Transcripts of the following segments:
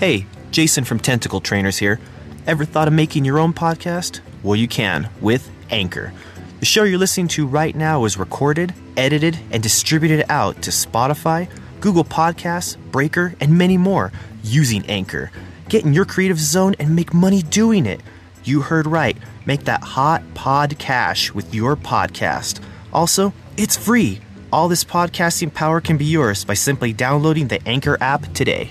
Hey, Jason from Tentacle Trainers here. Ever thought of making your own podcast? Well, you can with Anchor. The show you're listening to right now is recorded, edited, and distributed out to Spotify, Google Podcasts, Breaker, and many more using Anchor. Get in your creative zone and make money doing it. You heard right. Make that hot pod cash with your podcast. Also, it's free. All this podcasting power can be yours by simply downloading the Anchor app today.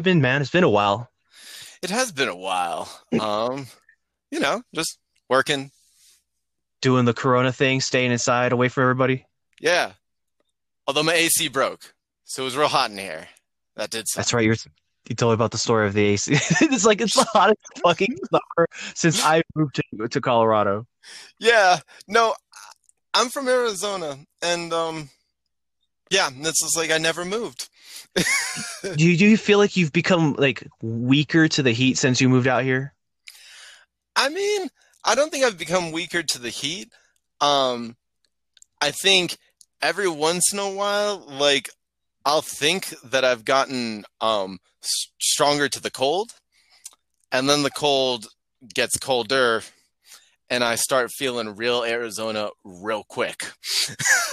You been, man? It's been a while. It has been a while. Um, you know, just working. Doing the Corona thing, staying inside, away from everybody. Yeah. Although my AC broke, so it was real hot in here. That did. Suck. That's right. You're you told me about the story of the AC. it's like it's the hottest fucking summer since I moved to to Colorado. Yeah. No, I'm from Arizona, and um, yeah, this is like I never moved. do you do you feel like you've become like weaker to the heat since you moved out here? I mean, I don't think I've become weaker to the heat. Um, I think every once in a while, like I'll think that I've gotten um stronger to the cold, and then the cold gets colder, and I start feeling real Arizona real quick.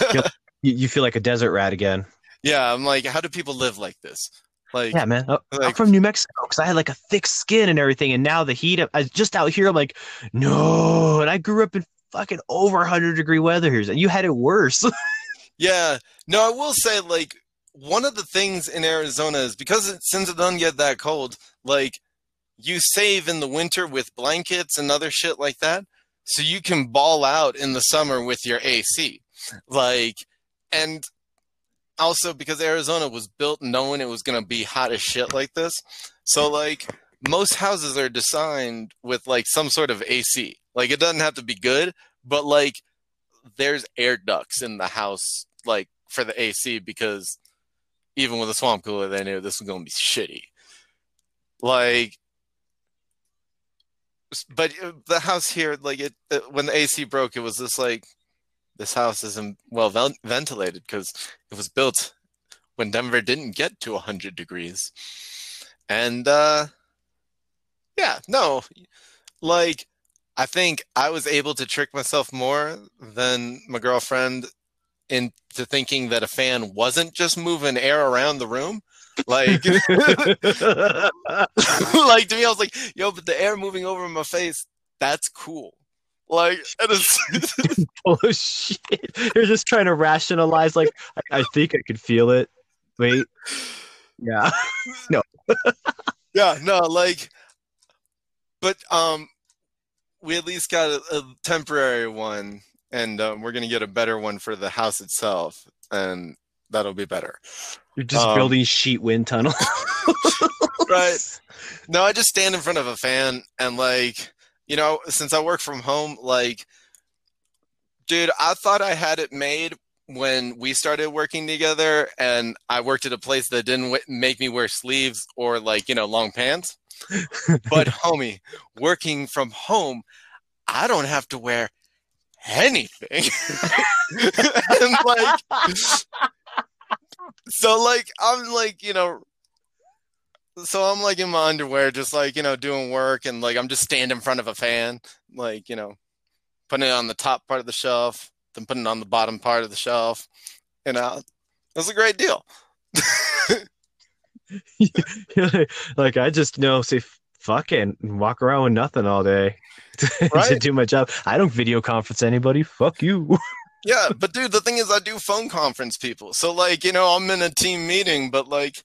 you feel like a desert rat again. Yeah, I'm like, how do people live like this? Like, yeah, man. Oh, like, I'm from New Mexico because I had like a thick skin and everything, and now the heat. I just out here. I'm like, no. And I grew up in fucking over 100 degree weather here. You had it worse. yeah. No, I will say like one of the things in Arizona is because it, since it doesn't get that cold, like you save in the winter with blankets and other shit like that, so you can ball out in the summer with your AC. Like, and also because Arizona was built knowing it was going to be hot as shit like this. So like most houses are designed with like some sort of AC. Like it doesn't have to be good, but like there's air ducts in the house like for the AC because even with a swamp cooler they knew this was going to be shitty. Like but uh, the house here like it, it when the AC broke it was just like this house isn't well ventilated because it was built when Denver didn't get to 100 degrees. And uh, yeah, no, like I think I was able to trick myself more than my girlfriend into thinking that a fan wasn't just moving air around the room. Like, like to me, I was like, yo, but the air moving over my face, that's cool. Like it is bullshit. You're just trying to rationalize. Like I, I think I could feel it. Wait. Yeah. no. yeah. No. Like. But um, we at least got a, a temporary one, and um, we're gonna get a better one for the house itself, and that'll be better. You're just um, building sheet wind tunnel. right. No, I just stand in front of a fan and like you know, since I work from home, like, dude, I thought I had it made when we started working together and I worked at a place that didn't w- make me wear sleeves or like, you know, long pants. but homie, working from home, I don't have to wear anything. and like so like I'm like, you know, so I'm like in my underwear, just like you know, doing work, and like I'm just standing in front of a fan, like you know, putting it on the top part of the shelf, then putting it on the bottom part of the shelf. You know, that's a great deal. like I just know, say fucking walk around with nothing all day right? to do my job. I don't video conference anybody. Fuck you. Yeah, but dude, the thing is, I do phone conference people. So, like, you know, I'm in a team meeting, but like,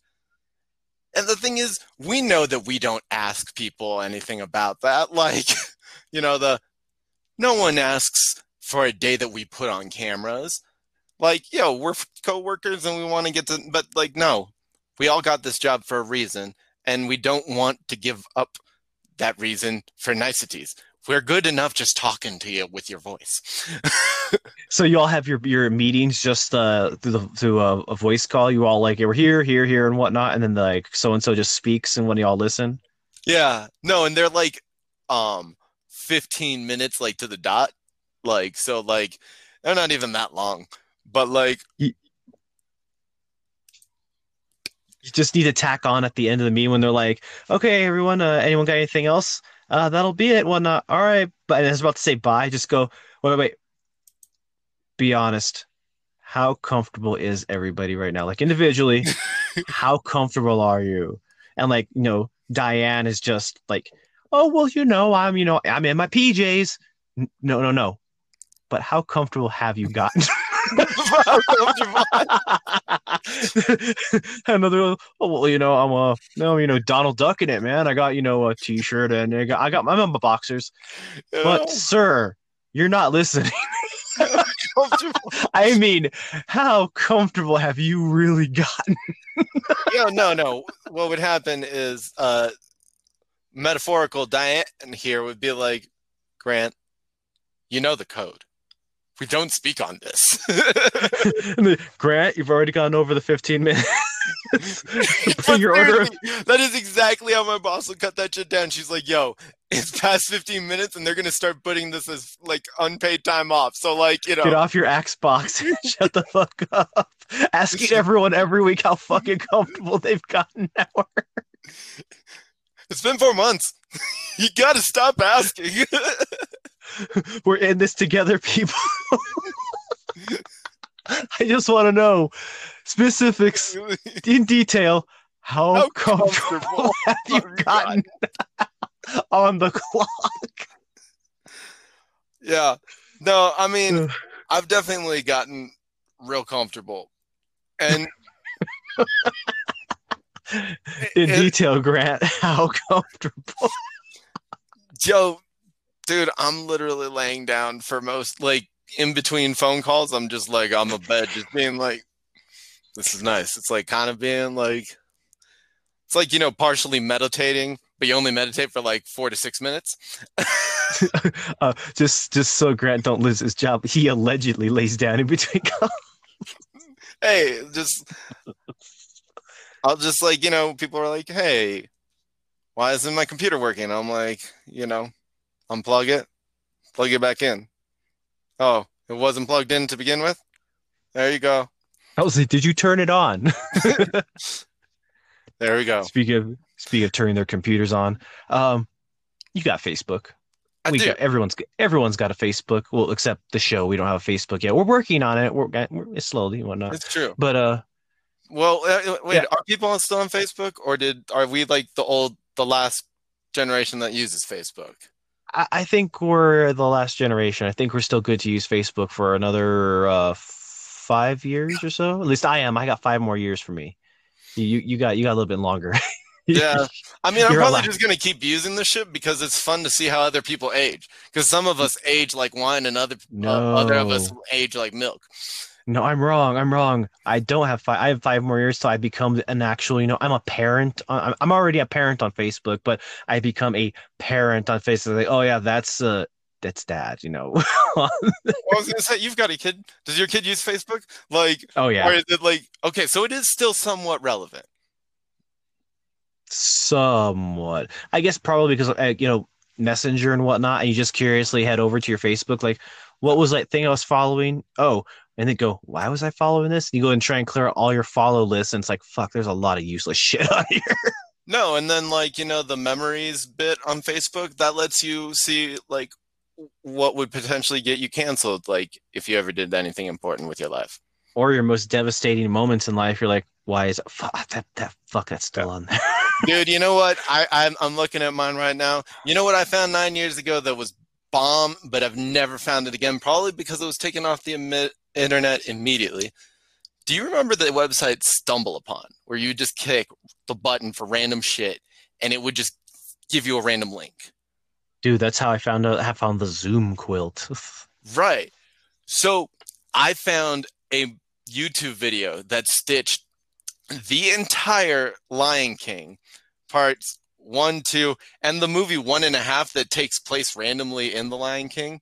and the thing is, we know that we don't ask people anything about that. Like, you know, the no one asks for a day that we put on cameras. Like, yo, we're coworkers and we want to get to, but like, no, we all got this job for a reason, and we don't want to give up that reason for niceties. We're good enough just talking to you with your voice. So you all have your your meetings just uh through the through a, a voice call. You all like we're here, here, here, and whatnot, and then like so and so just speaks, and when you all listen. Yeah. No, and they're like um 15 minutes like to the dot. Like so like they're not even that long. But like You just need to tack on at the end of the meeting when they're like, "Okay, everyone, uh, anyone got anything else? Uh, that'll be it. Whatnot. All right." But I was about to say bye. Just go. Wait, wait. Be honest. How comfortable is everybody right now? Like individually, how comfortable are you? And like, you know, Diane is just like, "Oh, well, you know, I'm, you know, I'm in my PJs." No, no, no. But how comfortable have you gotten? how comfortable. Another, oh well, you know, I'm a no, you know, Donald Duck in it, man. I got you know a T-shirt and I got, I got, my boxers. But sir, you're not listening. I mean, how comfortable have you really gotten? Yeah, no, no. What would happen is uh metaphorical Diane here would be like, Grant, you know the code. We don't speak on this. Grant, you've already gone over the 15 minutes. Your order. That is exactly how my boss will cut that shit down. She's like, yo, it's past 15 minutes and they're gonna start putting this as like unpaid time off. So like, you know Get off your Xbox and shut the fuck up. Asking everyone every week how fucking comfortable they've gotten now. it's been four months. you gotta stop asking. We're in this together, people. I just want to know specifics in detail. How, How comfortable, comfortable have you gotten on the clock? yeah. No, I mean I've definitely gotten real comfortable. And In it- detail, Grant. How comfortable? Joe, dude, I'm literally laying down for most like in between phone calls. I'm just like on the bed, just being like, "This is nice." It's like kind of being like, it's like you know, partially meditating, but you only meditate for like four to six minutes. Uh, just, just so Grant don't lose his job, he allegedly lays down in between calls. hey, just I'll just like you know, people are like, "Hey, why isn't my computer working?" I'm like, you know, unplug it, plug it back in. Oh, it wasn't plugged in to begin with. There you go. I was like, "Did you turn it on?" There we go. Speaking of speaking of turning their computers on, um, you got Facebook. I we do. got everyone's everyone's got a Facebook. Well, except the show, we don't have a Facebook yet. We're working on it. We're, we're it's slowly and whatnot. It's true. But uh, Well, uh, wait, Yeah. are people still on Facebook, or did are we like the old, the last generation that uses Facebook? I, think we're the last generation. I think we're still good to use Facebook for another uh five years or so. At least I am. I got five more years for me. You you, got you got a little bit longer. Yeah. I mean, I'm You're probably allowed. just gonna keep using the shit because it's fun to see how other people age. Because some of us age like wine, and other uh, other of us age like milk. No, I'm wrong. I'm wrong. I don't have five. I have five more years till I become an actual. You know, I'm a parent. I'm I'm already a parent on Facebook, but I become a parent on Facebook. Like, oh yeah, that's uh, that's dad. You know. I was gonna say, you've got a kid. Does your kid use Facebook? Like, oh yeah. or is it like, okay, so it is still somewhat relevant. Somewhat. I guess probably because uh, you know Messenger and whatnot, and you just curiously head over to your Facebook, like, what was that thing I was following? Oh, and then go, why was I following this? You go and try and clear out all your follow lists, and it's like, fuck, there's a lot of useless shit on here. No, and then like you know the memories bit on Facebook that lets you see like what would potentially get you canceled, like if you ever did anything important with your life. Or your most devastating moments in life, you're like, why is fuck ah, that that fuck that's still on there? Dude, you know what? I I'm, I'm looking at mine right now. You know what I found nine years ago that was bomb, but I've never found it again, probably because it was taken off the internet immediately. Do you remember the website Stumble Upon, where you just click the button for random shit and it would just give you a random link? Dude, that's how I found out. I found the Zoom quilt. Right. So I found a YouTube video that stitched the entire Lion King parts one, two, and the movie one and a half that takes place randomly in the Lion King.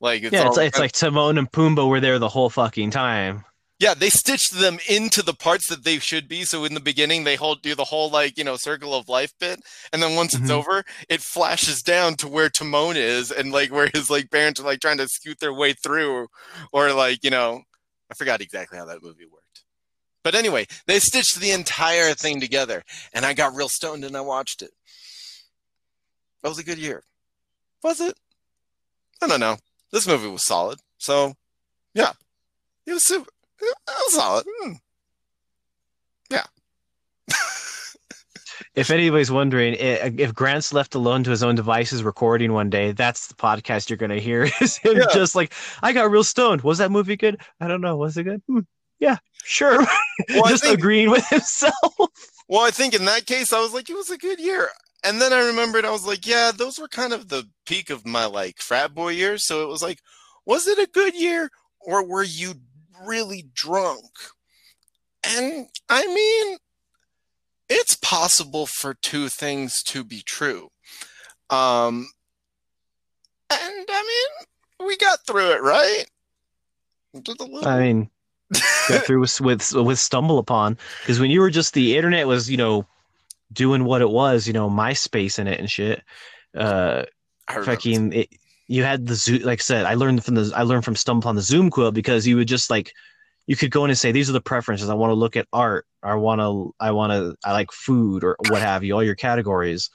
Like it's yeah, it's, it's like Timon and Pumbaa were there the whole fucking time. yeah, they stitched them into the parts that they should be. So in the beginning, they hold do the whole like you know circle of life bit, and then once it's Mhm. over, it flashes down to where Timon is, and like where his like parents are like trying to scoot their way through, or like you know, I forgot exactly how that movie worked. But anyway, they stitched the entire thing together, and I got real stoned and I watched it. That was a good year. Was it? I don't know. This movie was solid. So, yeah, it was super. It was solid. Hmm. If anybody's wondering, if Grant's left alone to his own devices recording one day, that's the podcast you're gonna hear. Is him Yeah. just like, I got real stoned. Was that movie good? I don't know. Was it good? Hmm. Yeah, sure. Well, just think- agreeing with himself. Well, I think in that case, I was like, it was a good year. And then I remembered, I was like, yeah, those were kind of the peak of my like frat boy years. So it was like, was it a good year or were you really drunk? And I mean, it's possible for two things to be true. Um, and I mean, we got through it, right? Just a little. I mean, got through with with with stumble upon because when you were just the internet was you know doing what it was you know MySpace in it and shit. Uh, fucking it, you had the zoom like i said i learned from the i learned from stumble on the zoom quilt because you would just like you could go in and say these are the preferences. I want to look at art. I want to i want to i like food or what have you all your categories.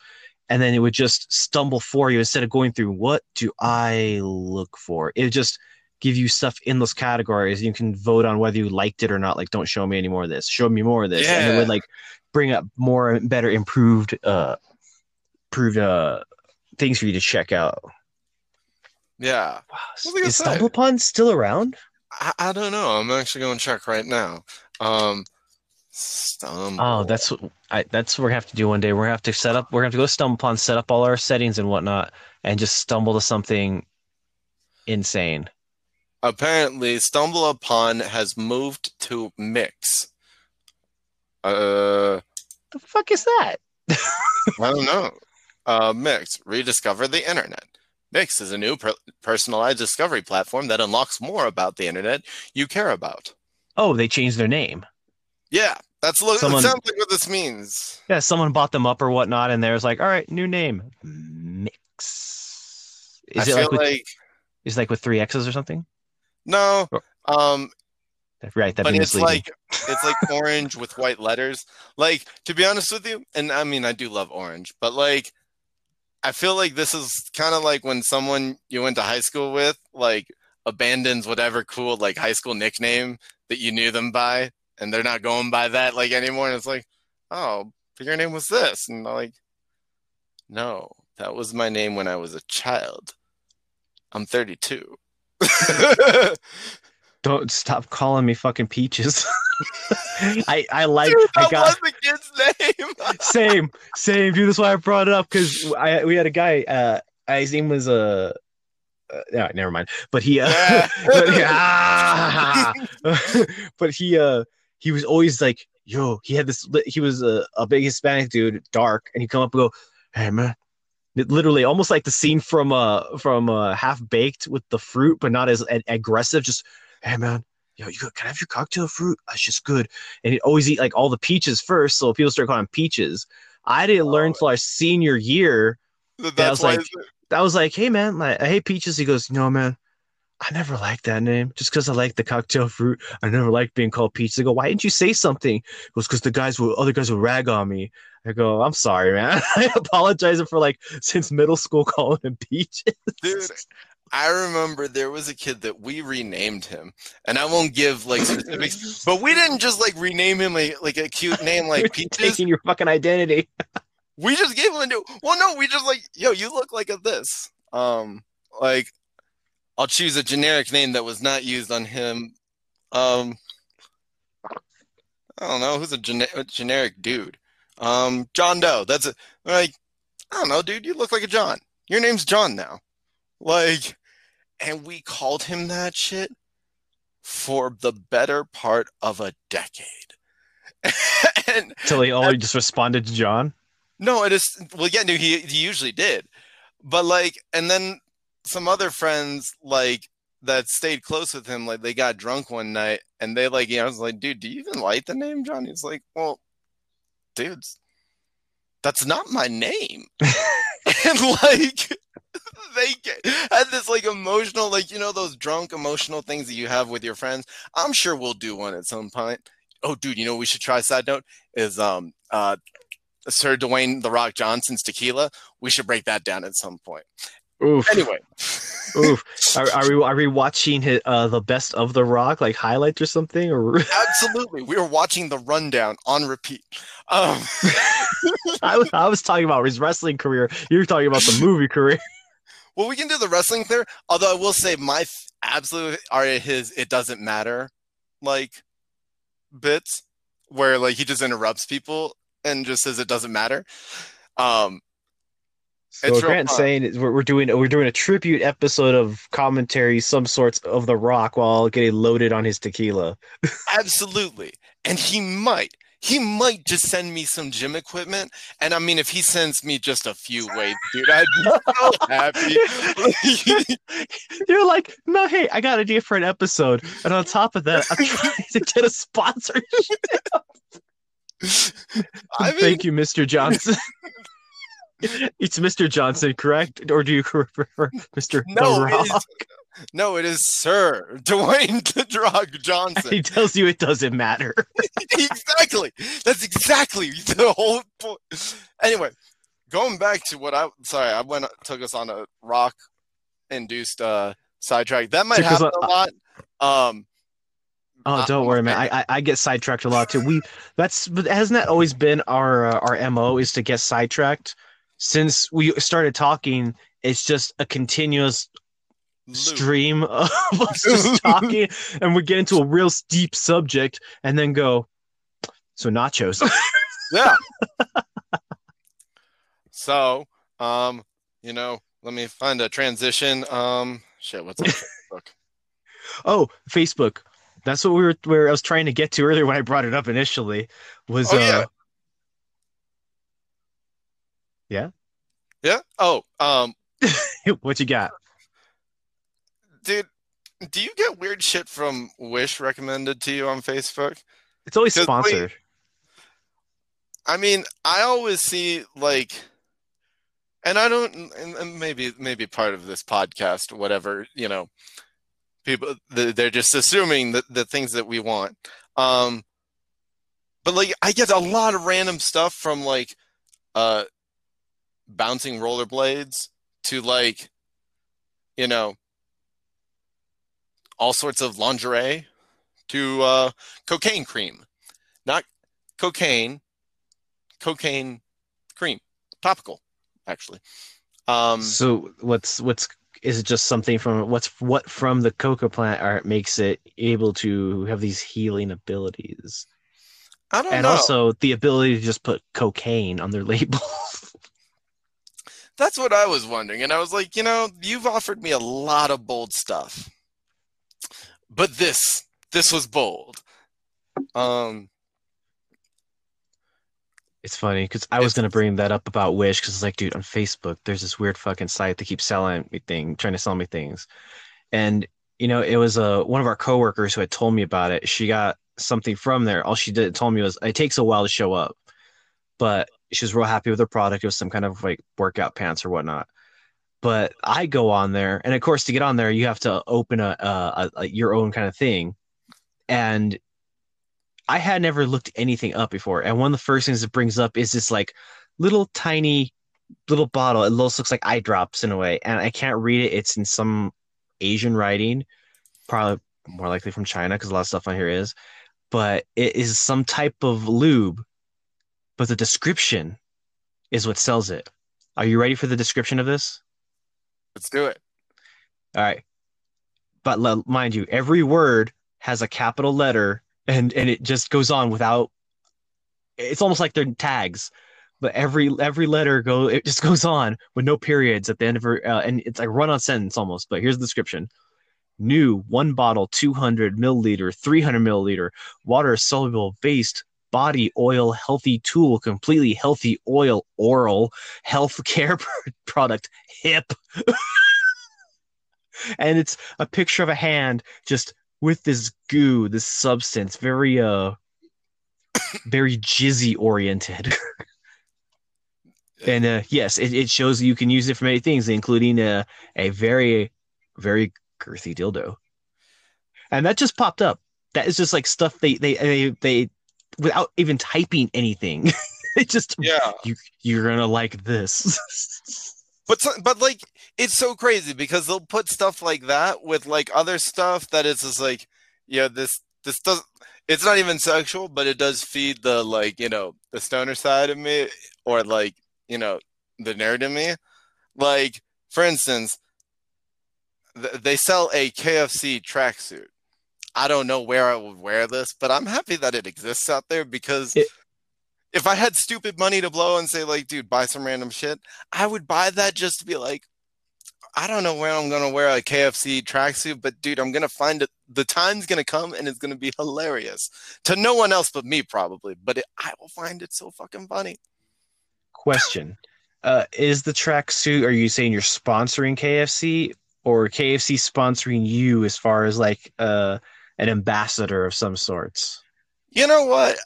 And then it would just stumble for you instead of going through what do i look for? It just give you stuff in those categories. You can vote on whether you liked it or not like don't show me any more of this. Show me more of this. Yeah. and it would like bring up more better improved uh improved uh things for you to check out yeah. Wow. was I gonna Is say? Stumble Upon still around? I, I don't know. I'm actually going to check right now. Um, stumble. Oh, that's what I that's what we're gonna have to do one day. We're gonna have to set up we're gonna have to go to StumbleUpon, set up all our settings and whatnot, and just stumble to something insane. apparently StumbleUpon has moved to Mix. Uh, The fuck is that? I don't know. Uh, Mix rediscover the internet. Mix is a new per- personalized discovery platform that unlocks more about the internet you care about. Oh, they changed their name. Yeah, that's lo- Someone- it sounds like what this means. Yeah, someone bought them up or whatnot, and there's like, all right, new name. Mix. Is I it feel like with like is it like with three X's or something? no. Or- Um, Right, that'd but it's misleading. like it's like orange with white letters. Like to be honest with you, and I mean I do love orange, but like I feel like this is kind of like when someone you went to high school with like abandons whatever cool like high school nickname that you knew them by, and they're not going by that like anymore. And it's like, oh, but your name was this, and I'm like, no, that was my name when I was a child. I'm 32. Don't stop calling me fucking peaches. I I like Dude, I got the kid's name. same, same, dude. That's why I brought it up because I we had a guy. Uh, his name was uh, uh no, never mind. But he uh, Yeah. but, he, ah, but he uh he was always like, yo, he had this. He was a, a big Hispanic dude, dark, and he'd come up and go, hey man. Literally almost like the scene from uh from uh half baked with the fruit but not as a- aggressive just hey man yo you can i have your cocktail fruit that's just good and he'd always eat like all the peaches first so people start calling him peaches I didn't learn oh. till our senior year. That's was why like- I was like, "Hey man, like, I hate peaches." He goes, "No man, I never liked that name. Just because I like the cocktail fruit, I never liked being called peaches." I go, "Why didn't you say something?" It was because the guys will, other guys will rag on me. I go, "I'm sorry, man. I apologize for like since middle school calling him peaches." dude. I remember there was a kid that we renamed him, and I won't give like specifics, but we didn't just like rename him like, like a cute name like Peaches. taking your fucking identity. We just gave him a new. Well, no, we just like, yo, you look like a this. Um, like I'll choose a generic name that was not used on him. Um, I don't know who's a, gene- a generic dude. Um, John Doe. That's a like I don't know, dude. You look like a John. Your name's John now. Like, and we called him that shit for the better part of a decade. and Till he only just responded to John. no, it is well, yeah, no, he he usually did, but like, and then some other friends like that stayed close with him, like they got drunk one night, and they like, you know, I was like, dude, do you even like the name John? He's like, well, dudes, that's not my name, and like. They get, had this like emotional, like you know, those drunk emotional things that you have with your friends. I'm sure we'll do one at some point. Oh, dude, you know we should try. Side note is um uh Sir Dwayne the Rock Johnson's tequila. We should break that down at some point. Oof. Anyway, Oof. Are, are we are we watching hit, uh, the best of the Rock like highlights or something? Or absolutely, we were watching the rundown on repeat. Um, I was I was talking about his wrestling career. You were talking about the movie career. Well, we can do the wrestling there. Although I will say my f- absolute are his "it doesn't matter" like bits where like he just interrupts people and just says it doesn't matter. Um, So It's real saying is we're, we're doing we're doing a tribute episode of commentary, some sorts of the Rock, while getting loaded on his tequila. Absolutely. And he might. He might just send me some gym equipment. And I mean, if he sends me just a few weights, dude, I'd be so happy. You're like, no, hey, I got an idea for an episode, and on top of that, I'm trying to get a sponsorship. I mean, Thank you, Mr. Johnson. it's Mr. Johnson, correct? Or do you prefer Mr. no, the it Rock? is, no, it is Sir Dwayne the Drug Johnson. He tells you it doesn't matter. exactly. That's exactly the whole point. Anyway, going back to what I sorry, I went took us on a rock induced uh sidetrack. That might Took happen a lot. Um Oh, Uh, don't worry, man. I, I I get sidetracked a lot too. We that's but hasn't that always been our uh, our mo is to get sidetracked. Since we started talking, it's just a continuous Stream of us just talking, and we get into a real deep subject, and then go. So nachos. Yeah. so, um, you know, let me find a transition. Um, shit, what's Facebook? Oh, Facebook. That's what we were where I was trying to get to earlier when I brought it up initially. Was Oh, yeah. uh Yeah. Oh, um, what you got? Dude, do you get weird shit from Wish recommended to you on Facebook? It's always 'Cause we- sponsored. I mean, I always see like, and I don't, and and maybe maybe part of this podcast, whatever, you know, people they're just assuming that the things that we want. Um, but like, I get a lot of random stuff from like, uh, bouncing rollerblades to like, you know, all sorts of lingerie to uh, cocaine cream, not cocaine cocaine cream, topical, actually. Um, So what's what's is it just something from what's what from the coca plant art makes it able to have these healing abilities I don't know. and know. also the ability to just put cocaine on their label That's what I was wondering, and I was like, you know, you've offered me a lot of bold stuff, but this, this was bold. Um, it's funny because i was going to bring that up about wish because it's like dude on facebook there's this weird fucking site that keeps selling me thing trying to sell me things. And you know it was uh, one of our coworkers who had told me about it. She got something from there. All she did told me was it takes a while to show up. But she was real happy with her product. It was some kind of like workout pants or whatnot but i go on there and of course to get on there you have to open a, a, a, your own kind of thing. And i had never looked anything up before. And one of the first things it brings up is this like little tiny little bottle. It almost looks like eye drops in a way and i can't read it. It's in some asian writing probably more likely from china because a lot of stuff on here is. But it is some type of lube but the description is what sells it. Are you ready for the description of this let's do it. All right. But mind you, every word has a capital letter and and it just goes on without it's almost like they're tags. But every every letter go it just goes on with no periods at the end of her uh, and it's like run on sentence almost. But here's the description. New one bottle 200 milliliter 300 milliliter water soluble based body oil healthy tool completely healthy oil oral health care product hip and it's a picture of a hand just with this goo, this substance, very uh, very jizzy oriented. and uh, yes, it, it shows you can use it for many things, including uh, a very, very girthy dildo. And that just popped up. That is just like stuff they they they, they without even typing anything. it just Yeah. you you're gonna like this. But so, but like it's so crazy because they'll put stuff like that with like other stuff that is just like yeah this this does it's not even sexual but it does feed the like you know the stoner side of me or like you know the nerd in me like for instance th- they sell a KFC tracksuit I don't know where I would wear this but I'm happy that it exists out there because It- if I had stupid money to blow and say like, dude, buy some random shit, I would buy that just to be like, I don't know where I'm gonna wear a KFC tracksuit, but dude, I'm gonna find it. The time's gonna come and it's gonna be hilarious to no one else but me, probably. But it, I will find it so fucking funny. Question: uh, Is the tracksuit? Are you saying you're sponsoring KFC or KFC sponsoring you as far as like uh, an ambassador of some sorts? You know what?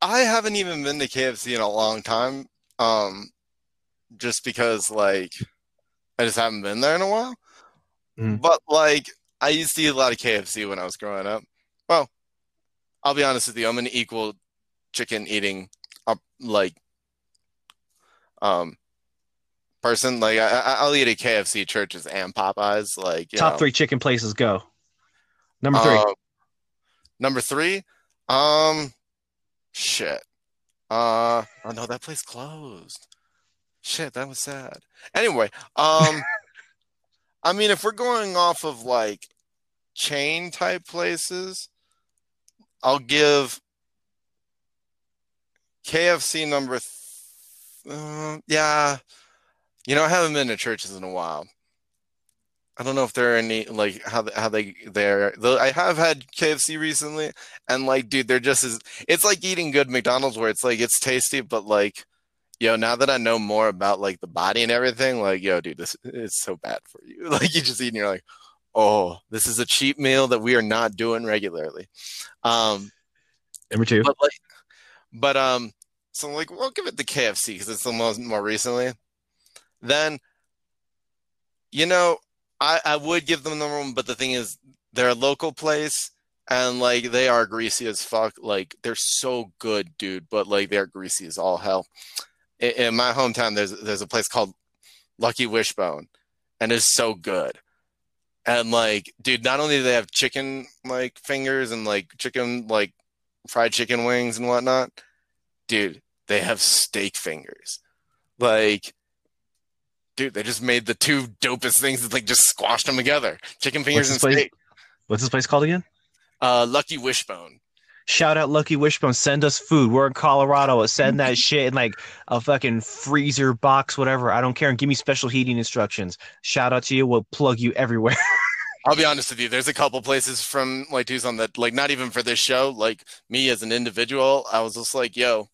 I haven't even been to KFC in a long time. Um, just because like I just haven't been there in a while. Mhm. But like I used to eat a lot of KFC when I was growing up. Well, I'll be honest with you, I'm an equal chicken eating like um person. Like I, I- I'll eat at KFC, Church's, and Popeyes. Like you Top know. three chicken places go. Number three. Uh, number three, um, shit. Uh, oh no, that place closed. Shit, that was sad. Anyway, um, I mean, if we're going off of like chain type places, I'll give KFC number. Th- uh, yeah, you know, I haven't been to Church's in a while. I don't know if there are any like how they, how they they're though I have had KFC recently and like dude they're just as it's like eating good McDonald's where it's like it's tasty but like yo now that I know more about like the body and everything like yo dude this is so bad for you. Like you just eat and you're like oh this is a cheap meal that we are not doing regularly. Um Number two. but like but um so like we'll give it the KFC because it's the most more recently. Then you know I I would give them the room but the thing is they're a local place and like they are greasy as fuck. Like they're so good dude but like they're greasy as all hell. In, in my hometown there's there's a place called Lucky Wishbone and it's so good. And like dude not only do they have chicken like fingers and like chicken like fried chicken wings and whatnot dude they have steak fingers. Like dude they just made the two dopest things that like just squashed them together chicken fingers and place? steak What's this place called again? uh lucky wishbone Shout out Lucky Wishbone. Send us food. We're in Colorado. Send that shit in like a fucking freezer box, whatever. I don't care. And give me special heating instructions. Shout out to you. We'll plug you everywhere. I'll be honest with you. There's a couple places from like Tucson that like not even for this show. Like me as an individual, I was just like, yo,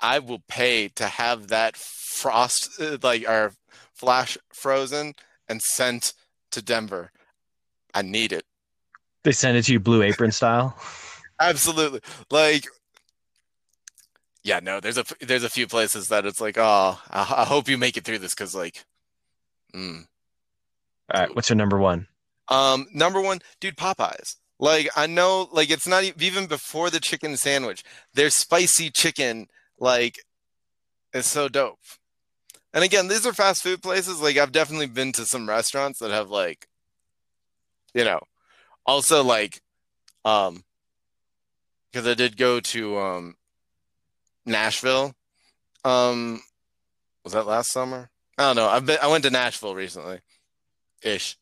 I will pay to have that frost uh, like our flash frozen and sent to Denver. I need it. they send it to you blue apron style. Absolutely. Like yeah, no, there's a there's a few places that it's like, oh, I, I hope you make it through this because like, mm. All right. What's your number one? Um, number one, dude, Popeyes. Like I know, like it's not even before the chicken sandwich. Their spicy chicken, like, it's so dope. And again, these are fast food places. Like I've definitely been to some restaurants that have like, you know, also like, um, because I did go to um Nashville. Um, was that last summer? I don't know. I've been. I went to Nashville recently. ish.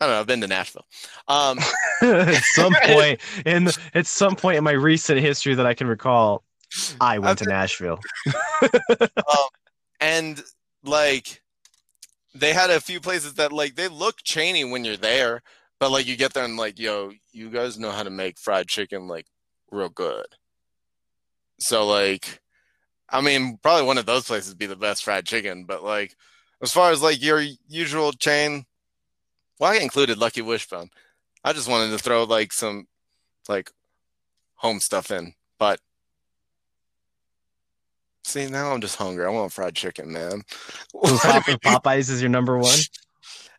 I don't know. I've been to Nashville. Um, at some point in at some point in my recent history that I can recall, I went to Nashville. um, and like they had a few places that like they look chainy when you're there, but like you get there and like, yo, you guys know how to make fried chicken like real good. So like I mean, probably one of those places would be the best fried chicken, but like as far as like your usual chain, well, I included Lucky Wishbone. I just wanted to throw like some like home stuff in, but see now I'm just hungry. I want fried chicken, man. Popeyes is your number one.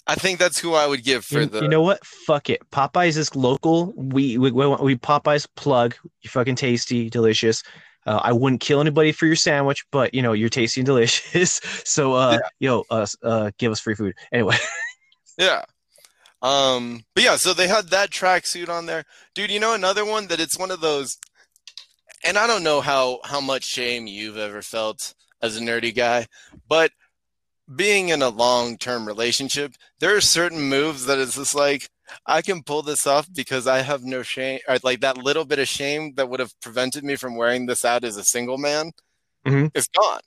I think that's who I would give for you, the. You know what? Fuck it. Popeyes is local. We we we, we Popeyes plug. You fucking tasty, delicious. Uh, I wouldn't kill anybody for your sandwich, but you know you're tasty and delicious. So, uh, yeah. yo, uh, uh, give us free food anyway. yeah. Um, but yeah, so they had that tracksuit on there, dude. You know another one that it's one of those, and I don't know how how much shame you've ever felt as a nerdy guy, but being in a long term relationship, there are certain moves that it's just like I can pull this off because I have no shame, or like that little bit of shame that would have prevented me from wearing this out as a single man mm-hmm. is gone.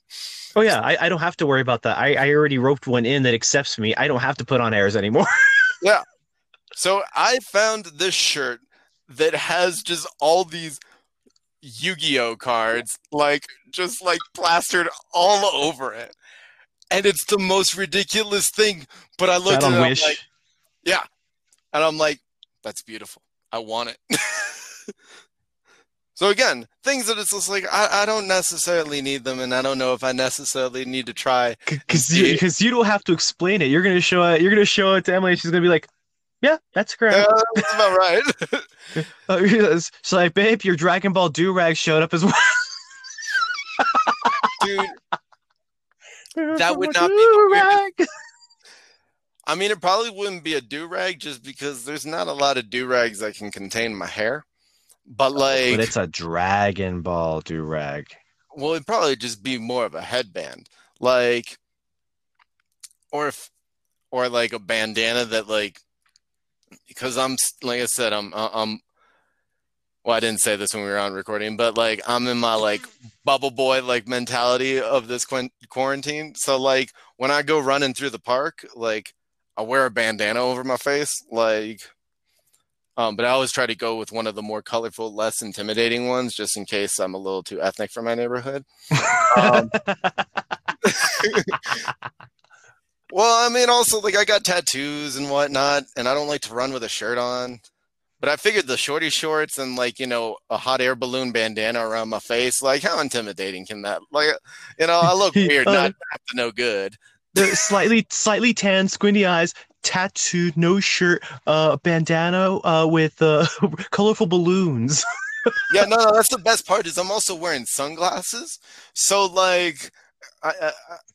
Oh yeah, I, I, don't have to worry about that. I, I already roped one in that accepts me. I don't have to put on airs anymore. yeah. So I found this shirt that has just all these Yu-Gi-Oh cards, like just like plastered all over it and it's the most ridiculous thing. But I looked at it, I'm like, yeah, and I'm like, that's beautiful. I want it. so again, things that it's just like I, I don't necessarily need them, and I don't know if I necessarily need to try because you, cause you don't have to explain it. You're gonna show it. You're gonna show it to Emily. she's gonna be like, "Yeah, that's correct. Yeah, that's about right." uh, so like, babe, your Dragon Ball do rag showed up as well. Dude, that would not be weirdest. I mean, it probably wouldn't be a do rag just because there's not a lot of do rags that can contain my hair. But like, but it's a Dragon Ball do rag. Well, it'd probably just be more of a headband, like, or if, or like a bandana that like, because I'm like I said, I'm I'm well, I didn't say this when we were on recording, but like I'm in my like bubble boy like mentality of this qu- quarantine. So like when I go running through the park, like I wear a bandana over my face, like. Um, but I always try to go with one of the more colorful, less intimidating ones, just in case I'm a little too ethnic for my neighborhood. Um, well, I mean, also like I got tattoos and whatnot, and I don't like to run with a shirt on. But I figured the shorty shorts and like you know a hot air balloon bandana around my face, like how intimidating can that? Like you know, I look weird, uh, not to no good. The slightly slightly tan, squinty eyes, tattooed, no shirt, uh, bandana uh, with uh, colorful balloons. yeah, no, no, that's the best part. Is I'm also wearing sunglasses, so like I I,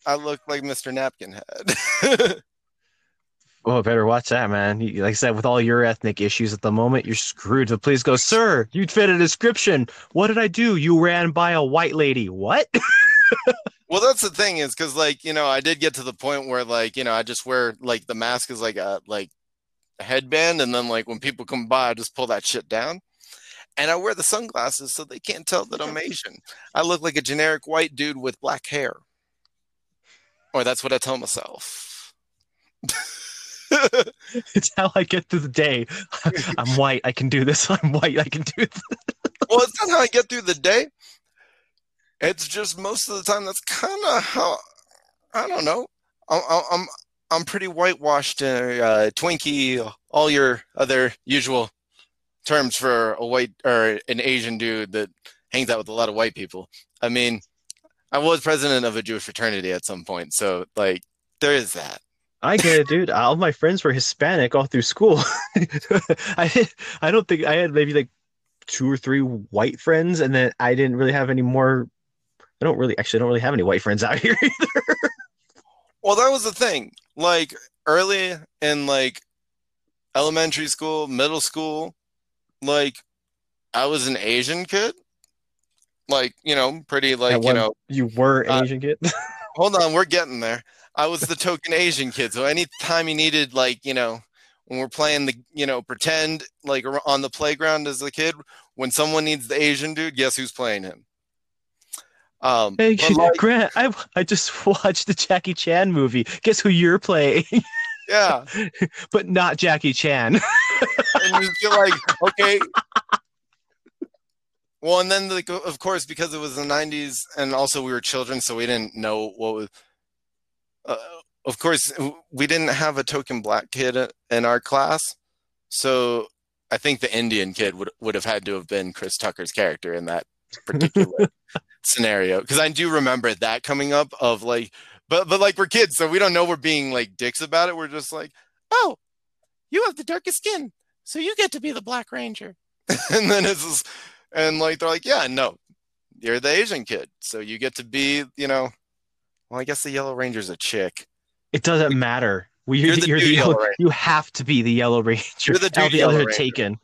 I look like Mr. Napkin Head. Oh, better watch that, man. Like I said, with all your ethnic issues at the moment, you're screwed. The police go, Sir, you fit a description. What did I do? You ran by a white lady. What? well, that's the thing is because, like, you know, I did get to the point where, like, you know, I just wear, like, the mask is like a, like, a headband. And then, like, when people come by, I just pull that shit down. And I wear the sunglasses so they can't tell that I'm Asian. I look like a generic white dude with black hair. Or that's what I tell myself. it's how I get through the day. I'm white. I can do this. I'm white. I can do this. well, it's not how I get through the day. It's just most of the time. That's kind of how. I don't know. I'm I'm I'm pretty whitewashed. Uh, Twinkie. All your other usual terms for a white or an Asian dude that hangs out with a lot of white people. I mean, I was president of a Jewish fraternity at some point, so like there is that. I get it, dude. All my friends were Hispanic all through school. I I don't think I had maybe like two or three white friends, and then I didn't really have any more. I don't really actually I don't really have any white friends out here either. Well, that was the thing. Like early in like elementary school, middle school, like I was an Asian kid. Like, you know, pretty like, you know, you were an uh, Asian kid. hold on, we're getting there. I was the token Asian kid. So anytime you needed, like, you know, when we're playing the, you know, pretend like on the playground as a kid, when someone needs the Asian dude, guess who's playing him? Um, Hey, like, Grant, I I just watched the Jackie Chan movie. Guess who you're playing? yeah, but not Jackie Chan. and you feel like, okay. Well, and then like of course because it was the '90s, and also we were children, so we didn't know what was. Uh, of course, we didn't have a token black kid in our class, so I think the Indian kid would would have had to have been Chris Tucker's character in that particular scenario because I do remember that coming up of like, but but like we're kids, so we don't know we're being like dicks about it. We're just like, oh, you have the darkest skin, so you get to be the Black Ranger, and then it's just, and like they're like, yeah, no, you're the Asian kid, so you get to be, you know, well, I guess the Yellow Ranger's a chick. It doesn't matter. We, You're you're the the, dude yellow, Yellow you have to be the Yellow Ranger. You're the dude the Yellow Ranger. taken.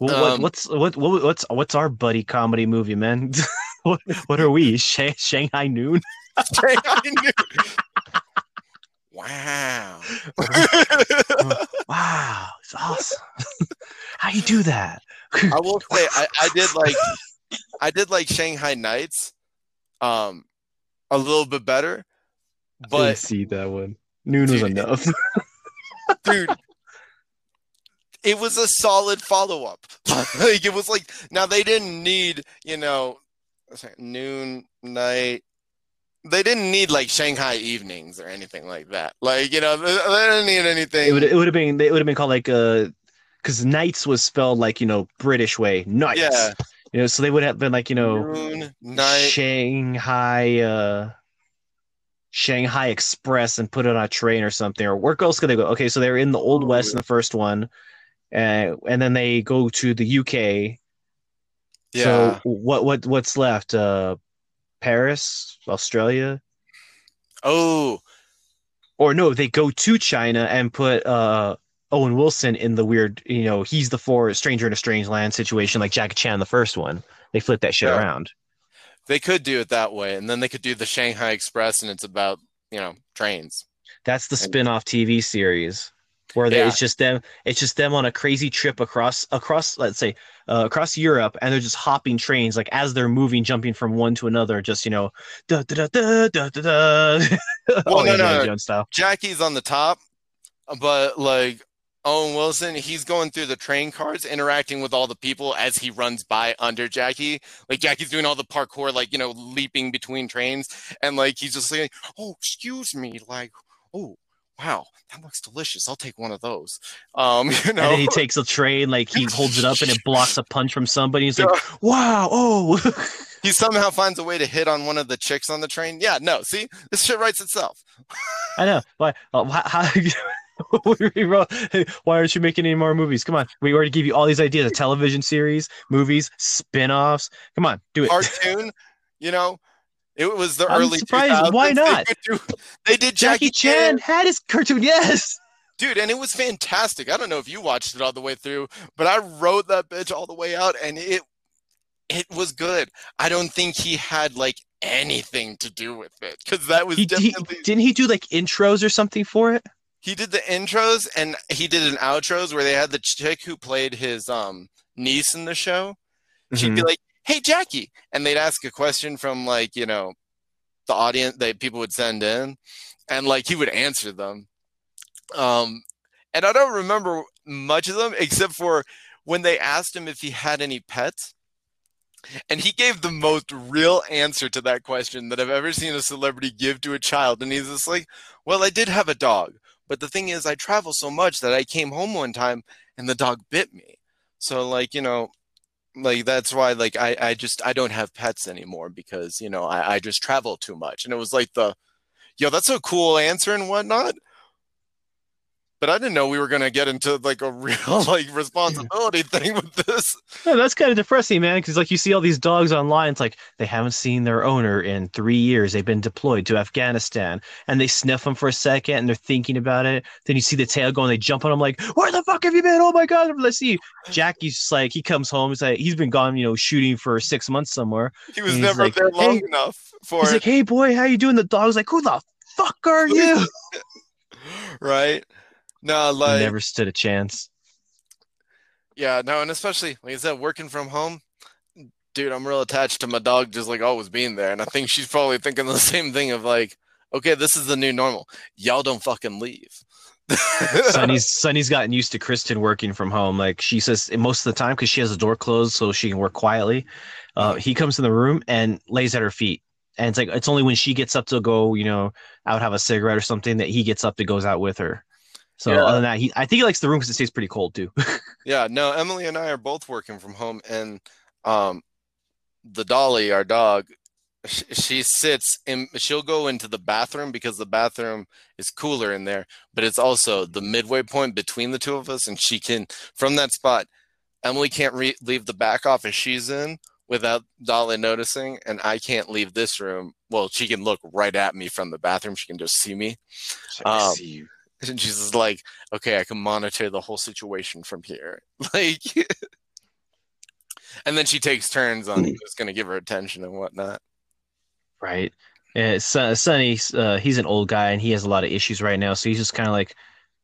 Well, what, Um, what's what, what what's what's our buddy comedy movie, man? what, what are we? Shang, Shanghai Noon? I knew. wow. Wow, it's awesome. How you do that? I will say I, I did like I did like Shanghai Nights um a little bit better. Didn't see that one. Noon was enough. dude it was a solid follow up. like it was like now they didn't need, you know, noon, night. They didn't need like Shanghai evenings or anything like that. Like, you know, they, they didn't need anything. it would it would have been it would have been called like uh because Knights was spelled like you know British way Knights. yeah. You know, so they would have been like you know night. Shanghai uh Shanghai Express and put it on a train or something. Or where else could they go? Okay, so they're in the Old West in the first one, uh, and then they go to the UK. Yeah. So what what what's left? Uh, Paris, Australia, oh, or no? They go to China and put uh Owen Wilson in the weird, you know, he's the four stranger in a strange land situation, like Jackie Chan the first one. They flip that shit Yeah. around. they could do it that way, and then they could do the Shanghai Express, and it's about you know trains. That's the spin-off TV series where they, Yeah. it's just them it's just them on a crazy trip across across let's say uh, across Europe and they're just hopping trains like as they're moving jumping from one to another just you know da da da da da da Well, no, no, no. Jones style. Jackie's on the top, but like Owen Wilson, he's going through the train cars, interacting with all the people as he runs by under Jackie. Like Jackie's doing all the parkour, like you know, leaping between trains, and like he's just saying, "Oh, excuse me," like, "Oh, wow, that looks delicious. I'll take one of those." Um, you know, And then he takes a train like he holds it up and it blocks a punch from somebody. He's like, "Wow, oh." he somehow finds a way to hit on one of the chicks on the train. Yeah, no, see, this shit writes itself. I know. Why? Uh, how, we wrote, "Hey, why aren't you making any more movies? Come on. We already gave you all these ideas: television series, movies, spin-offs. Come on, do it. Cartoon, you know. It was the I'm early surprised. Why not? They, do- they did Jackie, Chan had his cartoon. Yes. dude and it was fantastic i don't know if you watched it all the way through but i rode that bitch all the way out and it it was good i don't think he had like anything to do with it because that was He, he didn't he do like intros or something for it? He did the intros and he did an outros where they had the chick who played his um niece in the show. She'd be Mhm. like hey jackie and they'd ask a question from like you know the audience that people would send in and like he would answer them. Um and i don't remember much of them except for when they asked him if he had any pets and he gave the most real answer to that question that i've ever seen a celebrity give to a child and he's just like well i did have a dog but the thing is i travel so much that i came home one time and the dog bit me so like you know like that's why like I, I just I don't have pets anymore because you know I, I just travel too much. And it was like the yo, that's a cool answer and whatnot. But I didn't know we were gonna get into like a real like responsibility thing with this. Yeah, that's kind of depressing, man. Because like you see all these dogs online, it's like they haven't seen their owner in three years. They've been deployed to Afghanistan, and they sniff them for a second, and they're thinking about it. Then you see the tail go, and they jump on them like, "Where the fuck have you been? Oh my god!" Let's see. Jackie's just like he comes home. He's like he's been gone, you know, shooting for six months somewhere. He was never like, there long "Hey." enough for He's it. like, "Hey boy, how you doing?" The dog's like, "Who the fuck are you? right? No, like Never stood a chance. yeah, no, and especially like I said, working from home, dude, I'm real attached to my dog just like always being there. And I think she's probably thinking the same thing of like, okay, this is the new normal. Y'all don't fucking leave. Sonny's Sonny's gotten used to Kristen working from home. Like she says, most of the time because she has the door closed, so she can work quietly. Uh, he comes in the room and lays at her feet, and it's like it's only when she gets up to go, you know, out have a cigarette or something that he gets up and goes out with her. So Yeah. other than that, he I think he likes the room because it stays pretty cold too. Yeah, no, Emily and I are both working from home, and um, the Dolly, our dog, sh- she sits in. She'll go into the bathroom because the bathroom is cooler in there, but it's also the midway point between the two of us, and she can from that spot. Emily can't re- leave the back office she's in without Dolly noticing, and I can't leave this room. Well, she can look right at me from the bathroom. She can just see me. Um, And she's just like, okay, I can monitor the whole situation from here. Like, and then she takes turns on who's going to give her attention and whatnot. right. Son- Sonny, uh, he's an old guy and he has a lot of issues right now. So he's just kind of like,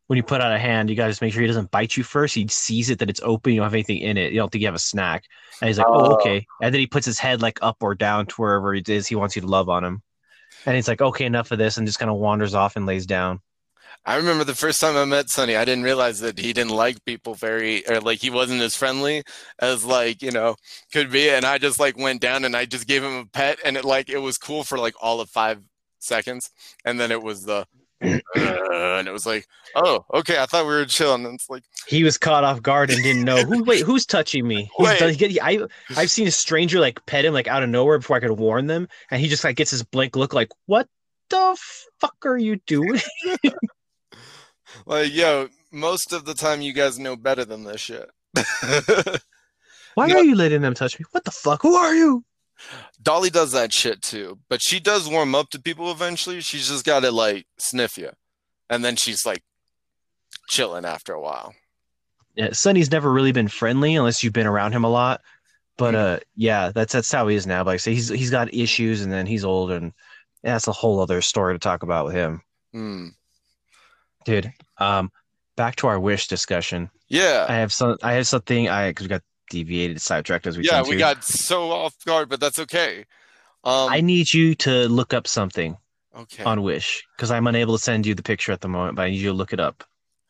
when you put out a hand, you got to just make sure he doesn't bite you first. He sees it that it's open, you don't have anything in it. You don't think you have a snack. And he's like, oh, Oh. okay. And then he puts his head like up or down to wherever it is he wants you to love on him. And he's like, okay, enough of this, and just kind of wanders off and lays down. I remember the first time I met Sonny, I didn't realize that he didn't like people very, or like he wasn't as friendly as like, you know, could be. And I just like went down and I just gave him a pet and it like, it was cool for like all of five seconds. And then it was the, uh, and it was like, oh, okay, I thought we were chilling. And it's like, He was caught off guard and didn't know who. Wait, who's touching me? Done- he I I've seen a stranger like pet him like out of nowhere before I could warn them, and he just like gets his blank look like, "What the fuck are you doing?" like, yo, most of the time you guys know better than this shit. Why No. are you letting them touch me? What the fuck? Who are you? Dolly does that shit too, but she does warm up to people eventually. She's just got to like sniff you, and then she's like chilling after a while. Yeah, Sonny's never really been friendly unless you've been around him a lot. But uh, yeah, that's that's how he is now. But like I say, he's he's got issues, and then he's old, and that's a whole other story to talk about with him, Hmm. dude. Um, back to our wish discussion. Yeah, I have some. I have something. I because we got deviated, sidetracked as we yeah, we to. got so off guard, but that's okay. Um, I need you to look up something okay. on Wish because I'm unable to send you the picture at the moment, but I need you to look it up.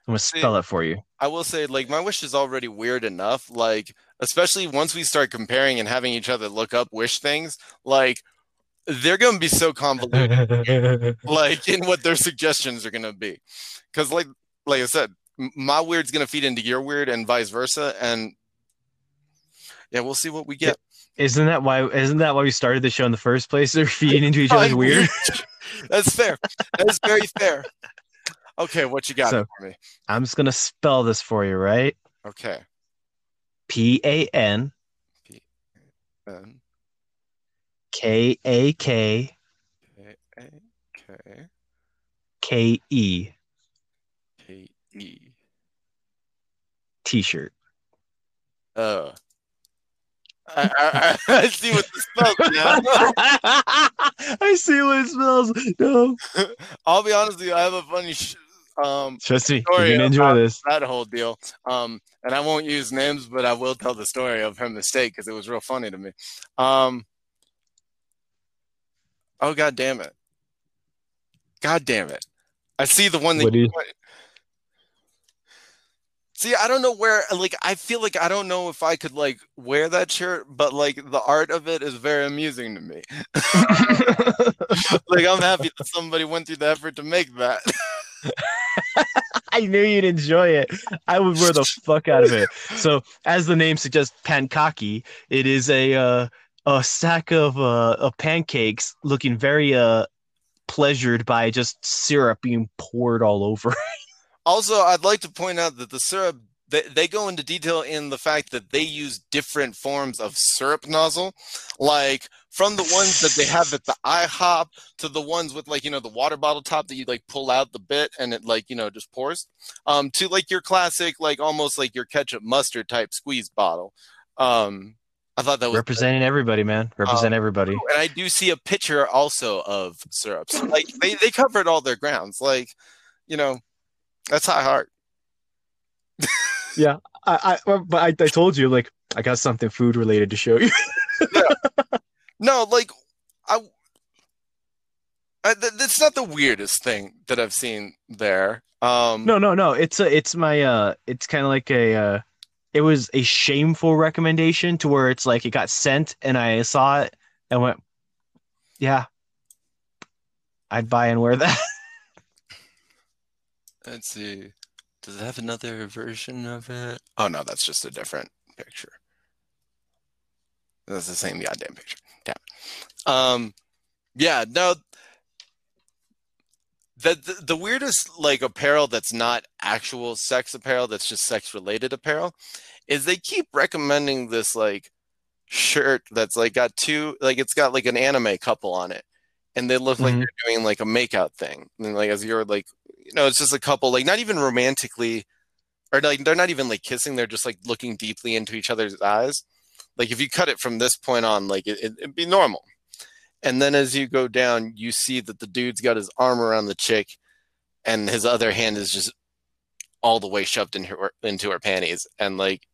I'm gonna spell it for you. I will say, like, my wish is already weird enough. Like, especially once we start comparing and having each other look up wish things, like, they're gonna be so convoluted. like in what their suggestions are gonna be because like like i said my weird's gonna feed into your weird and vice versa and yeah we'll see what we get isn't that why? Isn't that why we started the show in the first place? They're feeding into each other's weird. that's fair that's very fair okay what you got So- for me I'm just gonna spell this for you, right? okay P A N K A K okay K E k e T-shirt. uh I, I, I see what this spells now. I see what it smells. No, I'll be honest with you. I have a funny sh- um trust me, you're gonna enjoy this. that whole deal. Um, and I won't use names, but I will tell the story of her mistake because it was real funny to me. Um, oh god damn it! God damn it! I see the one that. What do you- See, I don't know where. Like, I feel like I don't know if I could like wear that shirt, but like the art of it is very amusing to me. like, I'm happy that somebody went through the effort to make that. I knew you'd enjoy it. I would wear the fuck out of it. So, as the name suggests, pankaki, it is a uh, a stack of uh, of pancakes looking very uh pleasured by just syrup being poured all over. Also, I'd like to point out that the syrup they, they go into detail in the fact that they use different forms of syrup nozzle, like from the ones that they have at the IHOP to the ones with like you know the water bottle top that you like pull out the bit and it like you know just pours, um, to like your classic like almost like your ketchup mustard type squeeze bottle. Um, I thought that was Representing everybody, man. Represent Um, everybody. and I do see a picture also of syrups. Like they, they covered all their grounds. Like, you know, that's high heart. Yeah, I, I but I, I told you like I got something food related to show you. No, like I, I th- that's not the weirdest thing that I've seen there. Um, No, no, no. It's a, it's my uh it's kind of like a uh it was a shameful recommendation to where it's like it got sent and I saw it and went yeah. I'd buy and wear that. let's see. Does it have another version of it? Oh no, that's just a different picture. That's the same goddamn picture. Damn. Um, yeah, no. The, the the weirdest like apparel that's not actual sex apparel, that's just sex related apparel, is they keep recommending this like shirt that's like got two like it's got like an anime couple on it, and they look like Mhm. they're doing like a makeout thing, and like as you're like you know it's just a couple like not even romantically, or like they're not even like kissing, they're just like looking deeply into each other's eyes. Like if you cut it from this point on, like it, it, it'd be normal. And then as you go down, you see that the dude's got his arm around the chick, and his other hand is just all the way shoved into her into her panties, and like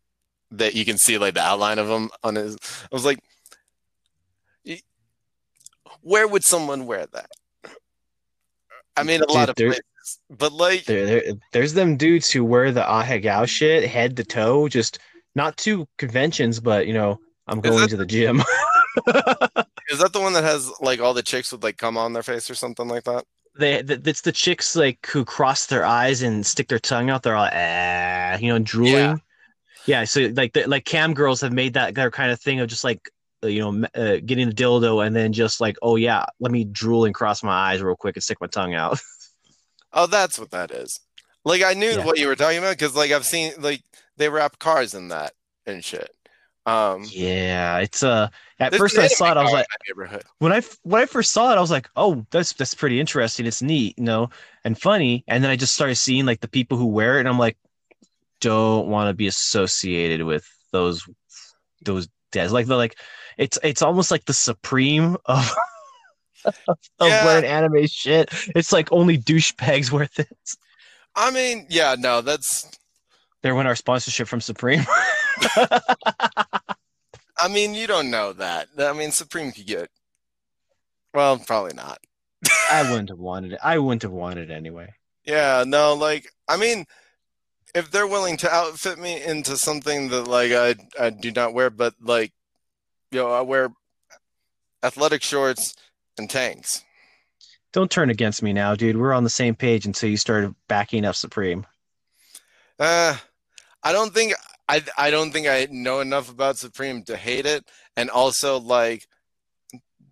that you can see like the outline of him on his. I was like, where would someone wear that? I mean, a lot of there- places, but like, There, there, there's them dudes who wear the ahegao shit head to toe, just not to conventions, but you know, I'm going that- to the gym. is that the one that has like all the chicks with like come on their face or something like that? they, th- it's the chicks like who cross their eyes and stick their tongue out. They're all ah, you know, drooling. Yeah. Yeah, so like the, like cam girls have made that their kind of thing of just like uh, you know uh, getting the dildo and then just like oh yeah, let me drool and cross my eyes real quick and stick my tongue out. Oh, that's what that is. Like I knew Yeah. what you were talking about because like I've seen like they wrap cars in that and shit. Um, yeah, it's uh at first I saw it, I was like. in my neighborhood. when I when I first saw it, I was like, "Oh, that's that's pretty interesting. It's neat, you know, and funny." And then I just started seeing like the people who wear it, and I'm like, "Don't want to be associated with those those dads." Like the like, it's it's almost like the supreme of Yeah. wearing anime shit. It's like only douchebags wear this. I mean, yeah, no, that's. They win our sponsorship from Supreme. I mean, you don't know that. I mean, Supreme could get. Well, probably not. I wouldn't have wanted it. I wouldn't have wanted it anyway. Yeah, no, like I mean, if they're willing to outfit me into something that like I I do not wear, but like, you know, I wear athletic shorts and tanks. Don't turn against me now, dude. We're on the same page until you started backing up Supreme. Uh, I don't think I I don't think I know enough about Supreme to hate it, and also like,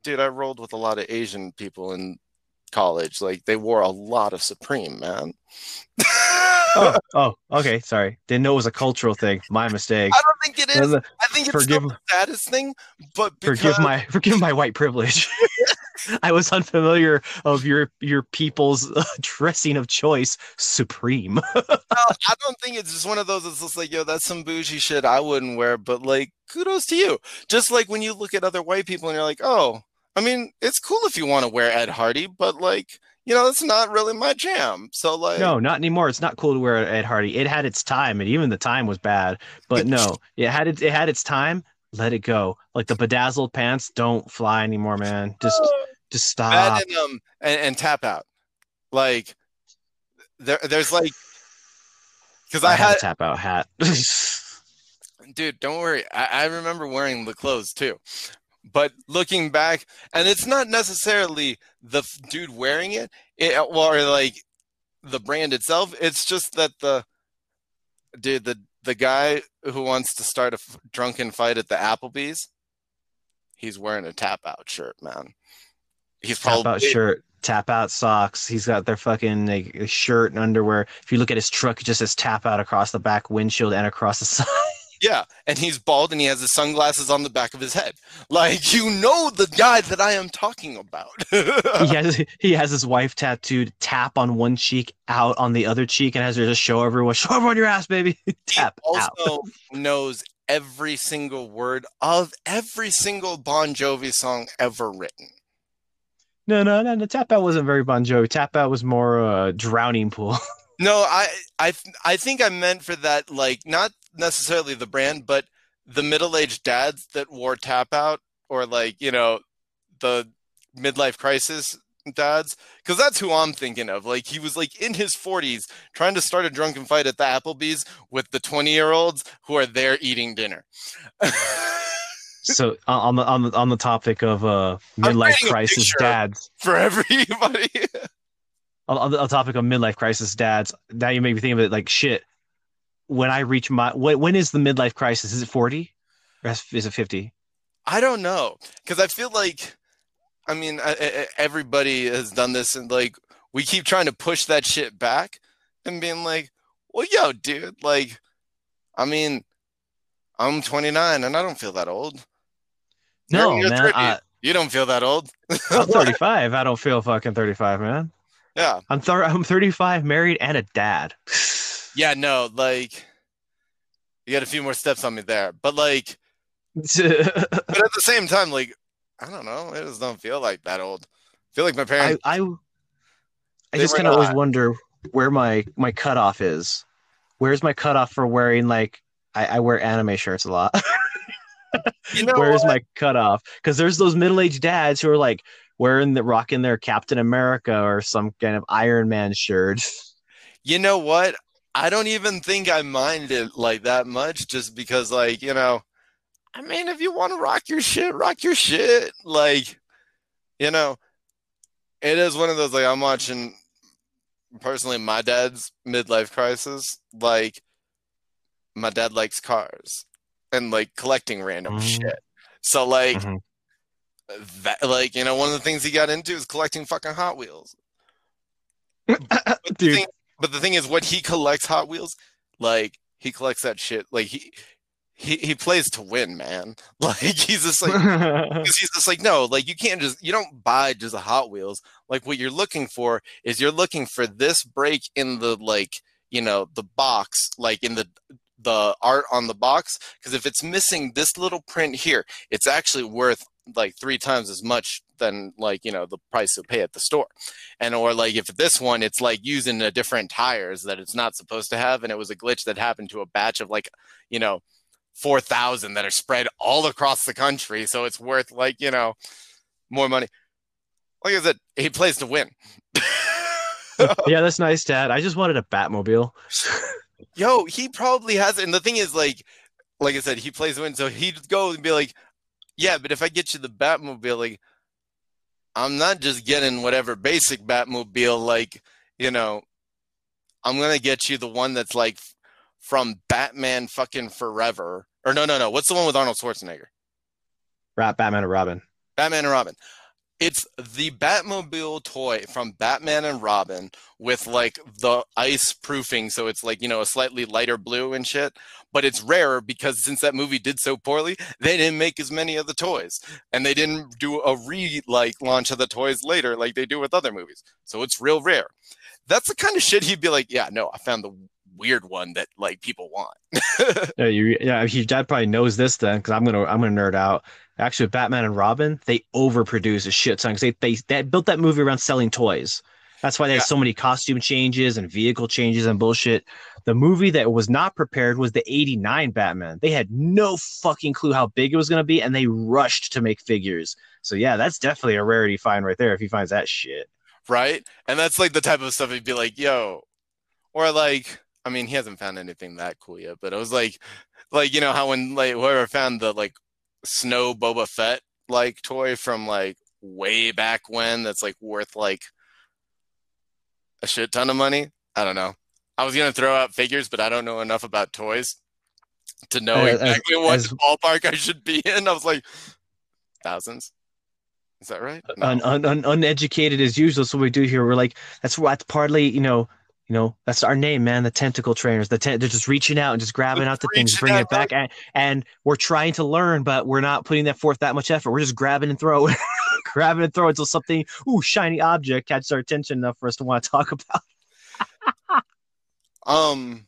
dude, I rolled with a lot of Asian people in college. Like they wore a lot of Supreme, man. oh, oh, okay. Sorry, didn't know it was a cultural thing. My mistake. I don't think it is. I think it's forgive- the status thing, but because Forgive my forgive my white privilege. I was unfamiliar of your your people's uh, dressing of choice, Supreme. I don't think it's just one of those. It's just like, yo, that's some bougie shit I wouldn't wear, but like, kudos to you. Just like when you look at other white people and you're like, oh, I mean, it's cool if you want to wear Ed Hardy, but like, you know, that's not really my jam. So like, no, not anymore. It's not cool to wear Ed Hardy. It had its time, and even the time was bad. But no, it had it. It had its time. Let it go. Like the bedazzled pants don't fly anymore, man. Just just stop. that and um and, and tap out, like, there, there's like, because I, I had a tap out hat. dude don't worry. I, I remember wearing the clothes too. But looking back and it's not necessarily the f- dude wearing it, it or like the brand itself. It's just that the dude the the guy who wants to start a f- drunken fight at the applebee's he's wearing a tap out shirt man he's tap probably out shirt, tap out socks. He's got their fucking like, shirt and underwear. If you look at his truck, it just says tap out across the back windshield and across the side. Yeah, and he's bald and he has his sunglasses on the back of his head. Like you know the guy that I am talking about. he has he has his wife tattooed tap on one cheek, out on the other cheek, and has her just show everyone, show everyone your ass, baby. tap he out. also knows every single word of every single Bon Jovi song ever written. No, no, no, no. Tap out wasn't very Bon Jovi. Tap out was more uh, drowning pool. No, I, I, I think I meant for that, like not necessarily the brand, but the middle-aged dads that wore tap out, or like you know, the midlife crisis dads, because that's who I'm thinking of. Like he was like in his 40s, trying to start a drunken fight at the Applebee's with the 20-year-olds who are there eating dinner. so on the on the on the topic of uh midlife crisis dads for everybody. on, the topic of midlife crisis dads, now you make me think of it like shit. When I reach my when, when is the midlife crisis? Is it forty or is it fifty? I don't know because I feel like, I mean, I, I, everybody has done this, and like we keep trying to push that shit back and being like, well, yo, dude, like, I mean, I'm 29 and I don't feel that old. No, man. I, you don't feel that old. I'm 35. I don't feel fucking 35, man. Yeah. I'm thir- I'm 35, married, and a dad. yeah, no, like you got a few more steps on me there. But like but at the same time, like, I don't know, it just don't feel like that old. I feel like my parents I I, I just kinda always wonder where my my cutoff is. Where's my cutoff for wearing like I, I wear anime shirts a lot. you know Where's what? my cutoff? Because there's those middle aged dads who are like wearing the rocking their Captain America or some kind of Iron Man shirt. You know what? I don't even think I mind it like that much, just because, like, you know, I mean, if you want to rock your shit, rock your shit. Like, you know, it is one of those like I'm watching personally my dad's midlife crisis. Like, my dad likes cars and like collecting random mm-hmm. shit. So like mm-hmm. that like, you know, one of the things he got into is collecting fucking Hot Wheels. but, the thing, but the thing is what he collects Hot Wheels, like he collects that shit like he he, he plays to win, man. Like he's just like he's just like no, like you can't just you don't buy just a Hot Wheels. Like what you're looking for is you're looking for this break in the like you know the box, like in the the art on the box because if it's missing this little print here it's actually worth like three times as much than like you know the price you'll pay at the store. And or like if this one it's like using a different tires that it's not supposed to have and it was a glitch that happened to a batch of like you know 4000 that are spread all across the country so it's worth like you know more money. Like i said he plays to win. Yeah that's nice dad. I just wanted a batmobile Yo, he probably has it. And the thing is, like, like I said, he plays win, so he'd go and be like, "Yeah, but if I get you the Batmobile, like, I'm not just getting whatever basic Batmobile. Like, you know, I'm gonna get you the one that's like from Batman fucking Forever. Or no, no, no. What's the one with Arnold Schwarzenegger? Batman and Robin. Batman and Robin. It's the Batmobile toy from Batman and Robin with like the ice proofing, so it's like you know a slightly lighter blue and shit. But it's rare because since that movie did so poorly, they didn't make as many of the toys, and they didn't do a re like launch of the toys later like they do with other movies. So it's real rare. That's the kind of shit he'd be like, yeah, no, I found the weird one that like people want. yeah, you, yeah, your dad probably knows this then because I'm gonna I'm gonna nerd out. Actually, with Batman and Robin, they overproduce a shit ton because they, they they built that movie around selling toys. That's why they yeah. had so many costume changes and vehicle changes and bullshit. The movie that was not prepared was the 89 Batman. They had no fucking clue how big it was going to be and they rushed to make figures. So, yeah, that's definitely a rarity find right there if he finds that shit. Right. And that's like the type of stuff he'd be like, yo, or like, I mean, he hasn't found anything that cool yet, but it was like, like, you know, how when like whoever found the like snow Boba Fett like toy from like way back when that's like worth like a shit ton of money. I don't know. I was gonna throw out figures, but I don't know enough about toys to know uh, exactly as, what as, ballpark I should be in. I was like, thousands. Is that right? No. Un, un, un, uneducated as usual. So we do here. We're like, that's what partly, you know, you know, that's our name, man. The tentacle trainers. The ten- they're just reaching out and just grabbing out the things, bringing it back, and, and we're trying to learn, but we're not putting that forth that much effort. We're just grabbing and throwing, grabbing and throwing until something, ooh, shiny object catches our attention enough for us to want to talk about. um,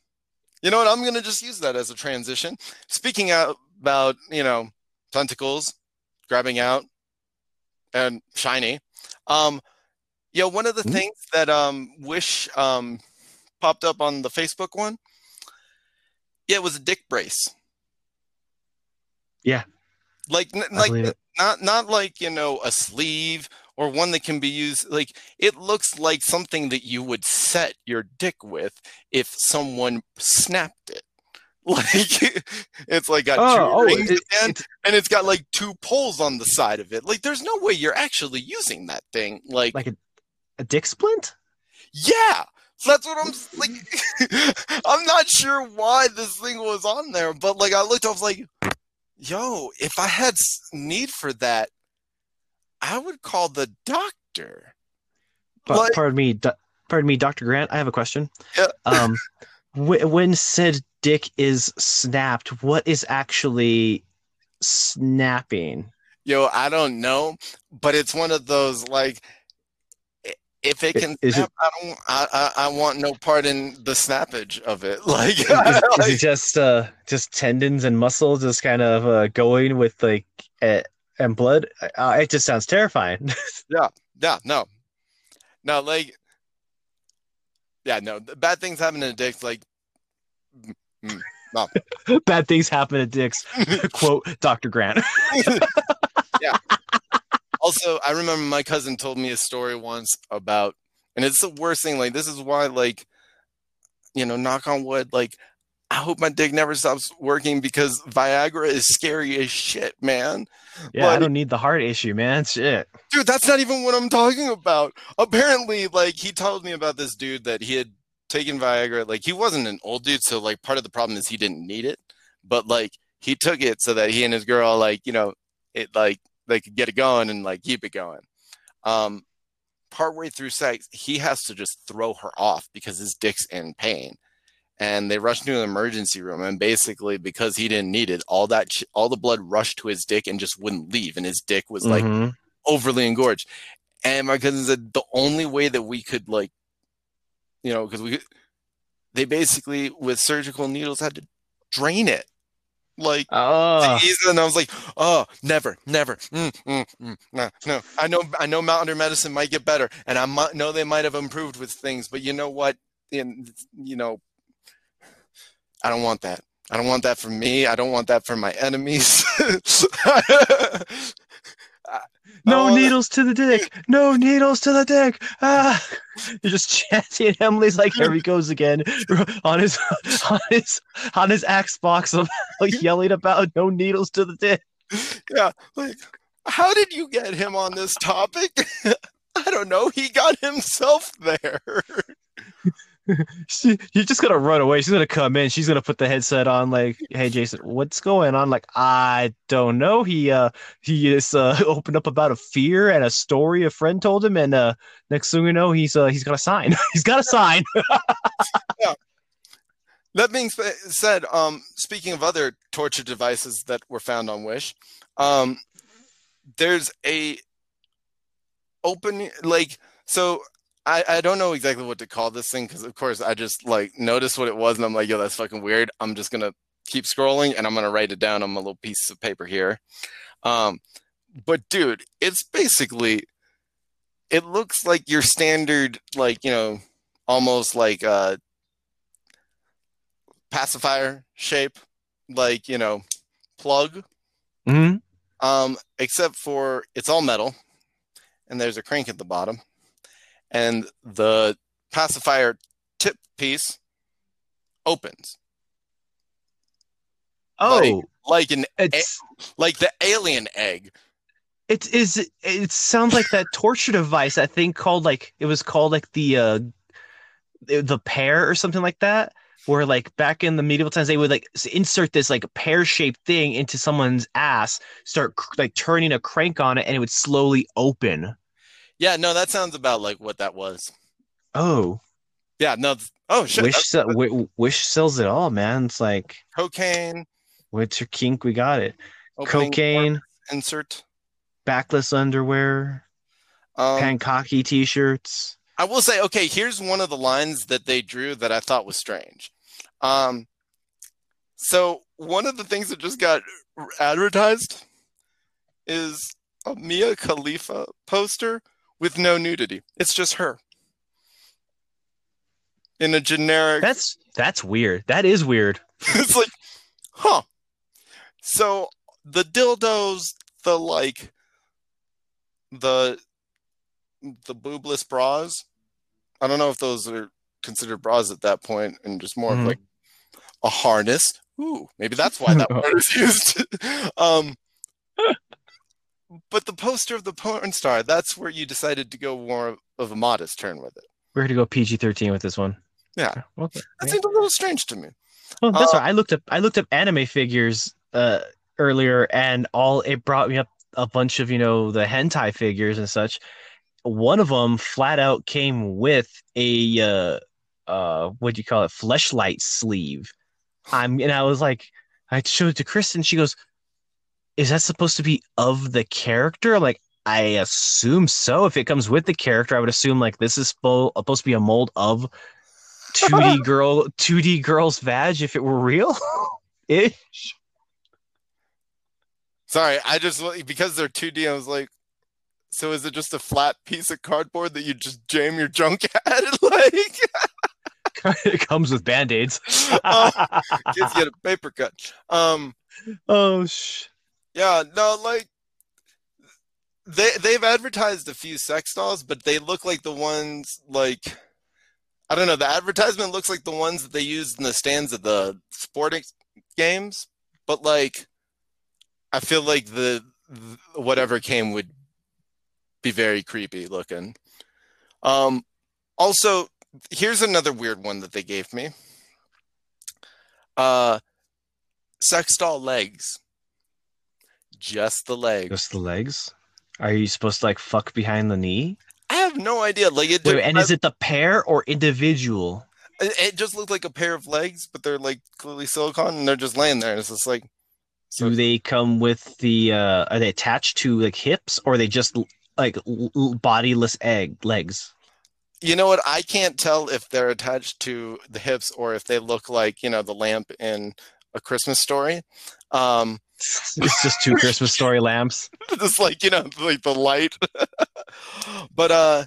You know what? I'm gonna just use that as a transition. Speaking out about you know tentacles grabbing out and shiny. Um, yeah, one of the Hmm? things that um Wish um popped up on the Facebook one. Yeah, it was a dick brace. Yeah. Like n- like it. not not like you know a sleeve or one that can be used like it looks like something that you would set your dick with if someone snapped it like it's like got Oh, two oh, rings it- at the and it's got like two poles on the side of it like there's no way you're actually using that thing like, Like a, a dick splint? yeah that's what i'm like i'm not sure why this thing was on there but like i looked i was like yo if i had need for that i would call the doctor But Like- pardon me, do, pardon me, Dr. Grant. I have a question. Yeah. Um, wh- when said dick is snapped, what is actually snapping? Yo, I don't know, but it's one of those like if it can is it- I don't I, I I want no part in the snappage of it. Like, Is, is it just uh just tendons and muscle just kind of uh, going with like uh, and blood? Uh, it just sounds terrifying. yeah, yeah, no. No, like yeah, no. Bad things happen in dicks like no. Bad things happen to dicks. Quote Dr. Grant. Also I remember my cousin told me a story once about and it's the worst thing, like this is why like you know, knock on wood, like I hope my dick never stops working because Viagra is scary as shit, man. Yeah, I don't need the heart issue, man. Shit. Dude, that's not even what I'm talking about. Apparently, like he told me about this dude that he had taken Viagra. Like he wasn't an old dude, so like part of the problem is he didn't need it. But like he took it so that he and his girl, like, you know, it like they could get it going and like keep it going. Um partway through sex, he has to just throw her off because his dick's in pain. And they rushed to an emergency room, and basically, because he didn't need it, all that sh- all the blood rushed to his dick and just wouldn't leave, and his dick was like Mhm. overly engorged. And my cousin said the only way that we could like, you know, because we, they basically with surgical needles had to drain it, like. Oh, And I was like, "Oh, never, never, mm, mm, mm, no, no." I know, I know, Mountain Medicine might get better, and I might know they might have improved with things, but you know what? In you know, I don't want that. I don't want that for me. I don't want that for my enemies. no Oh, needles to the dick. No needles to the dick. Ah, you're just chanting. and Emily's like, here he goes again on his on his on his Xbox, of, like yelling about no needles to the dick. yeah, like how did you get him on this topic? I don't know. He got himself there. She, you're just gonna run away. She's gonna come in. She's gonna put the headset on. Like, hey, Jason, what's going on? Like, I don't know. He uh he is uh opened up about a fear and a story a friend told him, and uh next thing you know, he's uh he's got a sign. he's got a sign. That being said, um, speaking of other torture devices that were found on Wish, um, there's a open like so. I, I don't know exactly what to call this thing because of course I just like noticed what it was and I'm like, yo, that's fucking weird. I'm just gonna keep scrolling and I'm gonna write it down on my little piece of paper here. Um, but dude, it's basically it looks like your standard like you know almost like a pacifier shape, like you know, plug. hmm Um, except for it's all metal, and there's a crank at the bottom, and the pacifier tip piece opens Oh, like an it's like the alien egg. it is it sounds like that torture device. I think called like it was called like the uh the pear or something like that. Where like back in the medieval times they would like insert this like pear shaped thing into someone's ass, start like turning a crank on it, and it would slowly open. Yeah, no, that sounds about like what that was. Oh, Yeah, no. Oh shit, wish sell, wi- wish sells it all, man. It's like cocaine, what's your kink? We got it. Cocaine, insert. backless underwear, Um, t-shirts. I will say, okay, here's one of the lines that they drew that I thought was strange. Um, so one of the things that just got advertised is a Mia Khalifa poster with no nudity. It's just her in a generic. That's that's weird. That is weird. it's like, huh. So the dildos, the like, the the boobless bras. I don't know if those are considered bras at that point, and just more Mhm. of like a harness. Ooh, maybe that's why that word is used. um, but the poster of the porn star, that's where you decided to go more of a modest turn with it. We're going to go PG thirteen with this one. Yeah. Okay. That seemed a little strange to me. Well, that's Uh, right. I looked up I looked up anime figures uh earlier and all it brought me up a bunch of, you know, the hentai figures and such. One of them flat out came with a uh uh what do you call it? Fleshlight sleeve. I'm and I was like I showed it to Kristen, she goes, Is that supposed to be of the character? Like I assume so. If it comes with the character, I would assume like this is spo- supposed to be a mold of 2D girl 2D girl's vag if it were real. Ish. Sorry, I just because they're 2D, I was like, so is it just a flat piece of cardboard that you just jam your junk at? like, it comes with band-aids. Oh. kids get a paper cut. Um, oh sh yeah, no, like they they've advertised a few sex dolls, but they look like the ones like I don't know. The advertisement looks like the ones that they used in the stands at the sporting games, but like I feel like the, the whatever came would be very creepy looking. Um, also, here's another weird one that they gave me. Uh, sex doll legs. Just the legs. just the legs. Are you supposed to like fuck behind the knee? I have no idea. Like it, Wait, and is it the pair or individual? it, it just looked like a pair of legs, but they're like clearly silicone, and they're just laying there. It's just like, Do they come with the uh are they attached to like hips or are they just like bodiless egg legs? you know what? I can't tell if they're attached to the hips or if they look like you know the lamp in a Christmas story. Um, It's just two Christmas story lamps. just like you know like the light but uh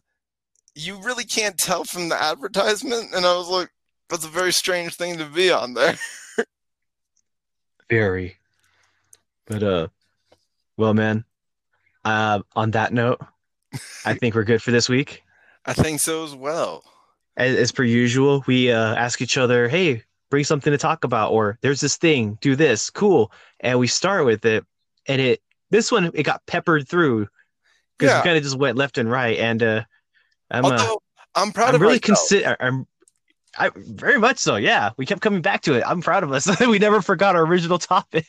you really can't tell from the advertisement and i was like that's a very strange thing to be on there Very. But uh well man, uh on that note, I think we're good for this week. i think so as well As, as per usual, we uh ask each other, "Hey, bring something to talk about," or "There's this thing, do this, cool," and we start with it. And it this one it got peppered through because Yeah. we kind of just went left and right. And uh, I'm uh, i'm proud I'm of really consider I'm I very much so. Yeah, we kept coming back to it. I'm proud of us. we never forgot our original topic.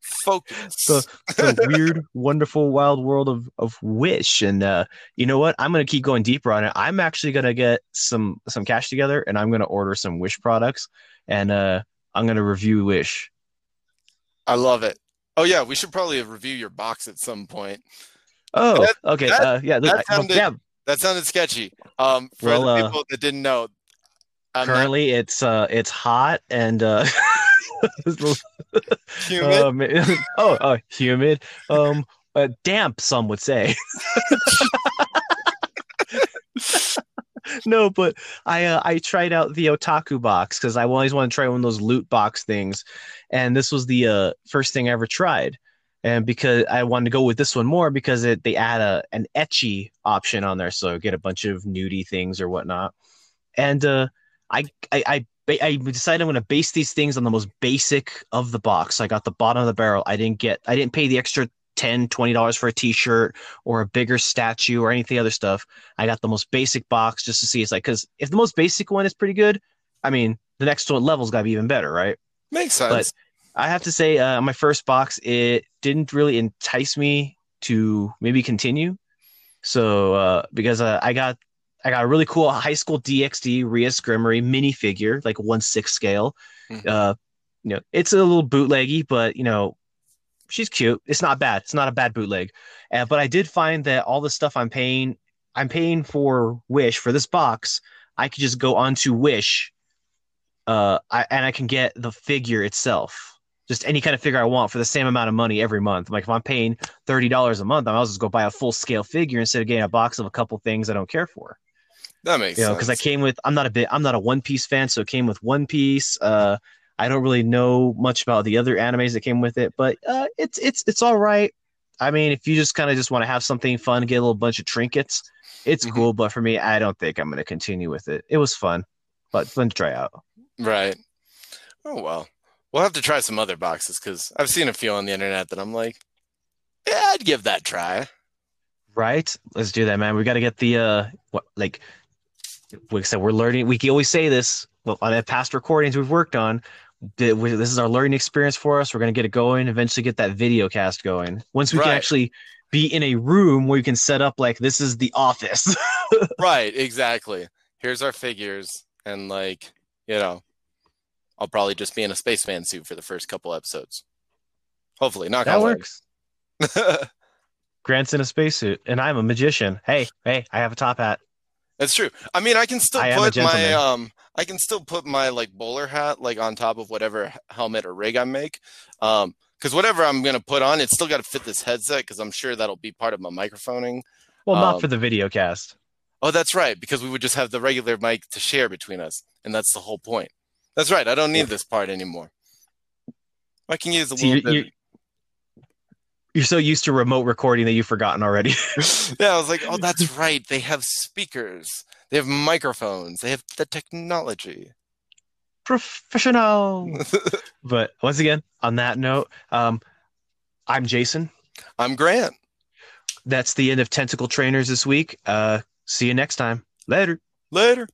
focus So- the weird, wonderful, wild world of of Wish. And uh, you know what? I'm gonna keep going deeper on it. I'm actually gonna get some some cash together, and I'm gonna order some Wish products, and uh, I'm gonna review Wish. i love it oh yeah we should probably review your box at some point Oh, That- okay. that- uh, yeah, that I- sounded- that sounded sketchy um for Well, the uh, people that didn't know I'm not Currently, it's uh, it's hot and uh, humid um, oh, uh, humid, um, uh, damp. Some would say. no, but I uh, I tried out the otaku box because I always want to try one of those loot box things, and this was the uh, first thing I ever tried. And because I wanted to go with this one more because it, they add a an ecchi option on there, so get a bunch of nudie things or whatnot. And uh, I I I, I decided I'm going to base these things on the most basic of the box. I got the bottom of the barrel. I didn't get I didn't pay the extra 10 20 dollars for a t-shirt or a bigger statue or anything other stuff. I got the most basic box just to see it's like cuz if the most basic one is pretty good, I mean, the next one level's got to be even better, right? makes sense but I have to say, uh, my first box, it didn't really entice me to maybe continue. So uh, because uh, I got I got a really cool high school DxD Rias Gremory minifigure, like one six scale. Mhm. Uh, you know, it's a little bootleggy, but you know, she's cute. It's not bad. It's not a bad bootleg. Uh, but I did find that all the stuff I'm paying, I'm paying for Wish for this box. I could just go onto Wish uh, I, and I can get the figure itself, just any kind of figure I want for the same amount of money every month. Like if I'm paying thirty dollars a month, I might just go buy a full scale figure instead of getting a box of a couple things I don't care for. That makes You know, sense. because I came with I'm not a bit I'm not a One Piece fan, so it came with One Piece. Uh, I don't really know much about the other animes that came with it, but uh, it's it's it's all right. I mean, if you just kind of just want to have something fun, get a little bunch of trinkets, it's Mhm. cool. But for me, I don't think I'm going to continue with it. It was fun, but fun to try out. Right. Oh well. We'll have to try some other boxes because I've seen a few on the internet that I'm like, yeah, I'd give that try. Right? Let's do that, man. We got to get the uh, what like we said, we're learning. We always say this well, on the past recordings we've worked on. We- This is our learning experience for us. We're going to get it going. Eventually, get that video cast going. Once we can actually be in a room where you can set up like this is the office. Right, exactly. Here's our figures, and like, you know, I'll probably just be in a spaceman suit for the first couple episodes. Hopefully, not that works. Grant's in a spacesuit, and I'm a magician. Hey, hey, I have a top hat. That's true. I mean, I can still I put my um, I can still put my like bowler hat like on top of whatever helmet or rig I make, um, because whatever I'm gonna put on, it's still got to fit this headset because I'm sure that'll be part of my microphoning. Well, not Um, for the video cast. Oh, that's right, because we would just have the regular mic to share between us, and that's the whole point. That's right. I don't need this part anymore. I can use a See, little you're, bit. You're, so used to remote recording that you've forgotten already. yeah, I was like, oh, that's right. They have speakers. They have microphones. They have the technology. Professional. but once again, on that note, um, I'm Jason. I'm Grant. That's the end of Tentacle Trainers this week. Uh, see you next time. Later. Later.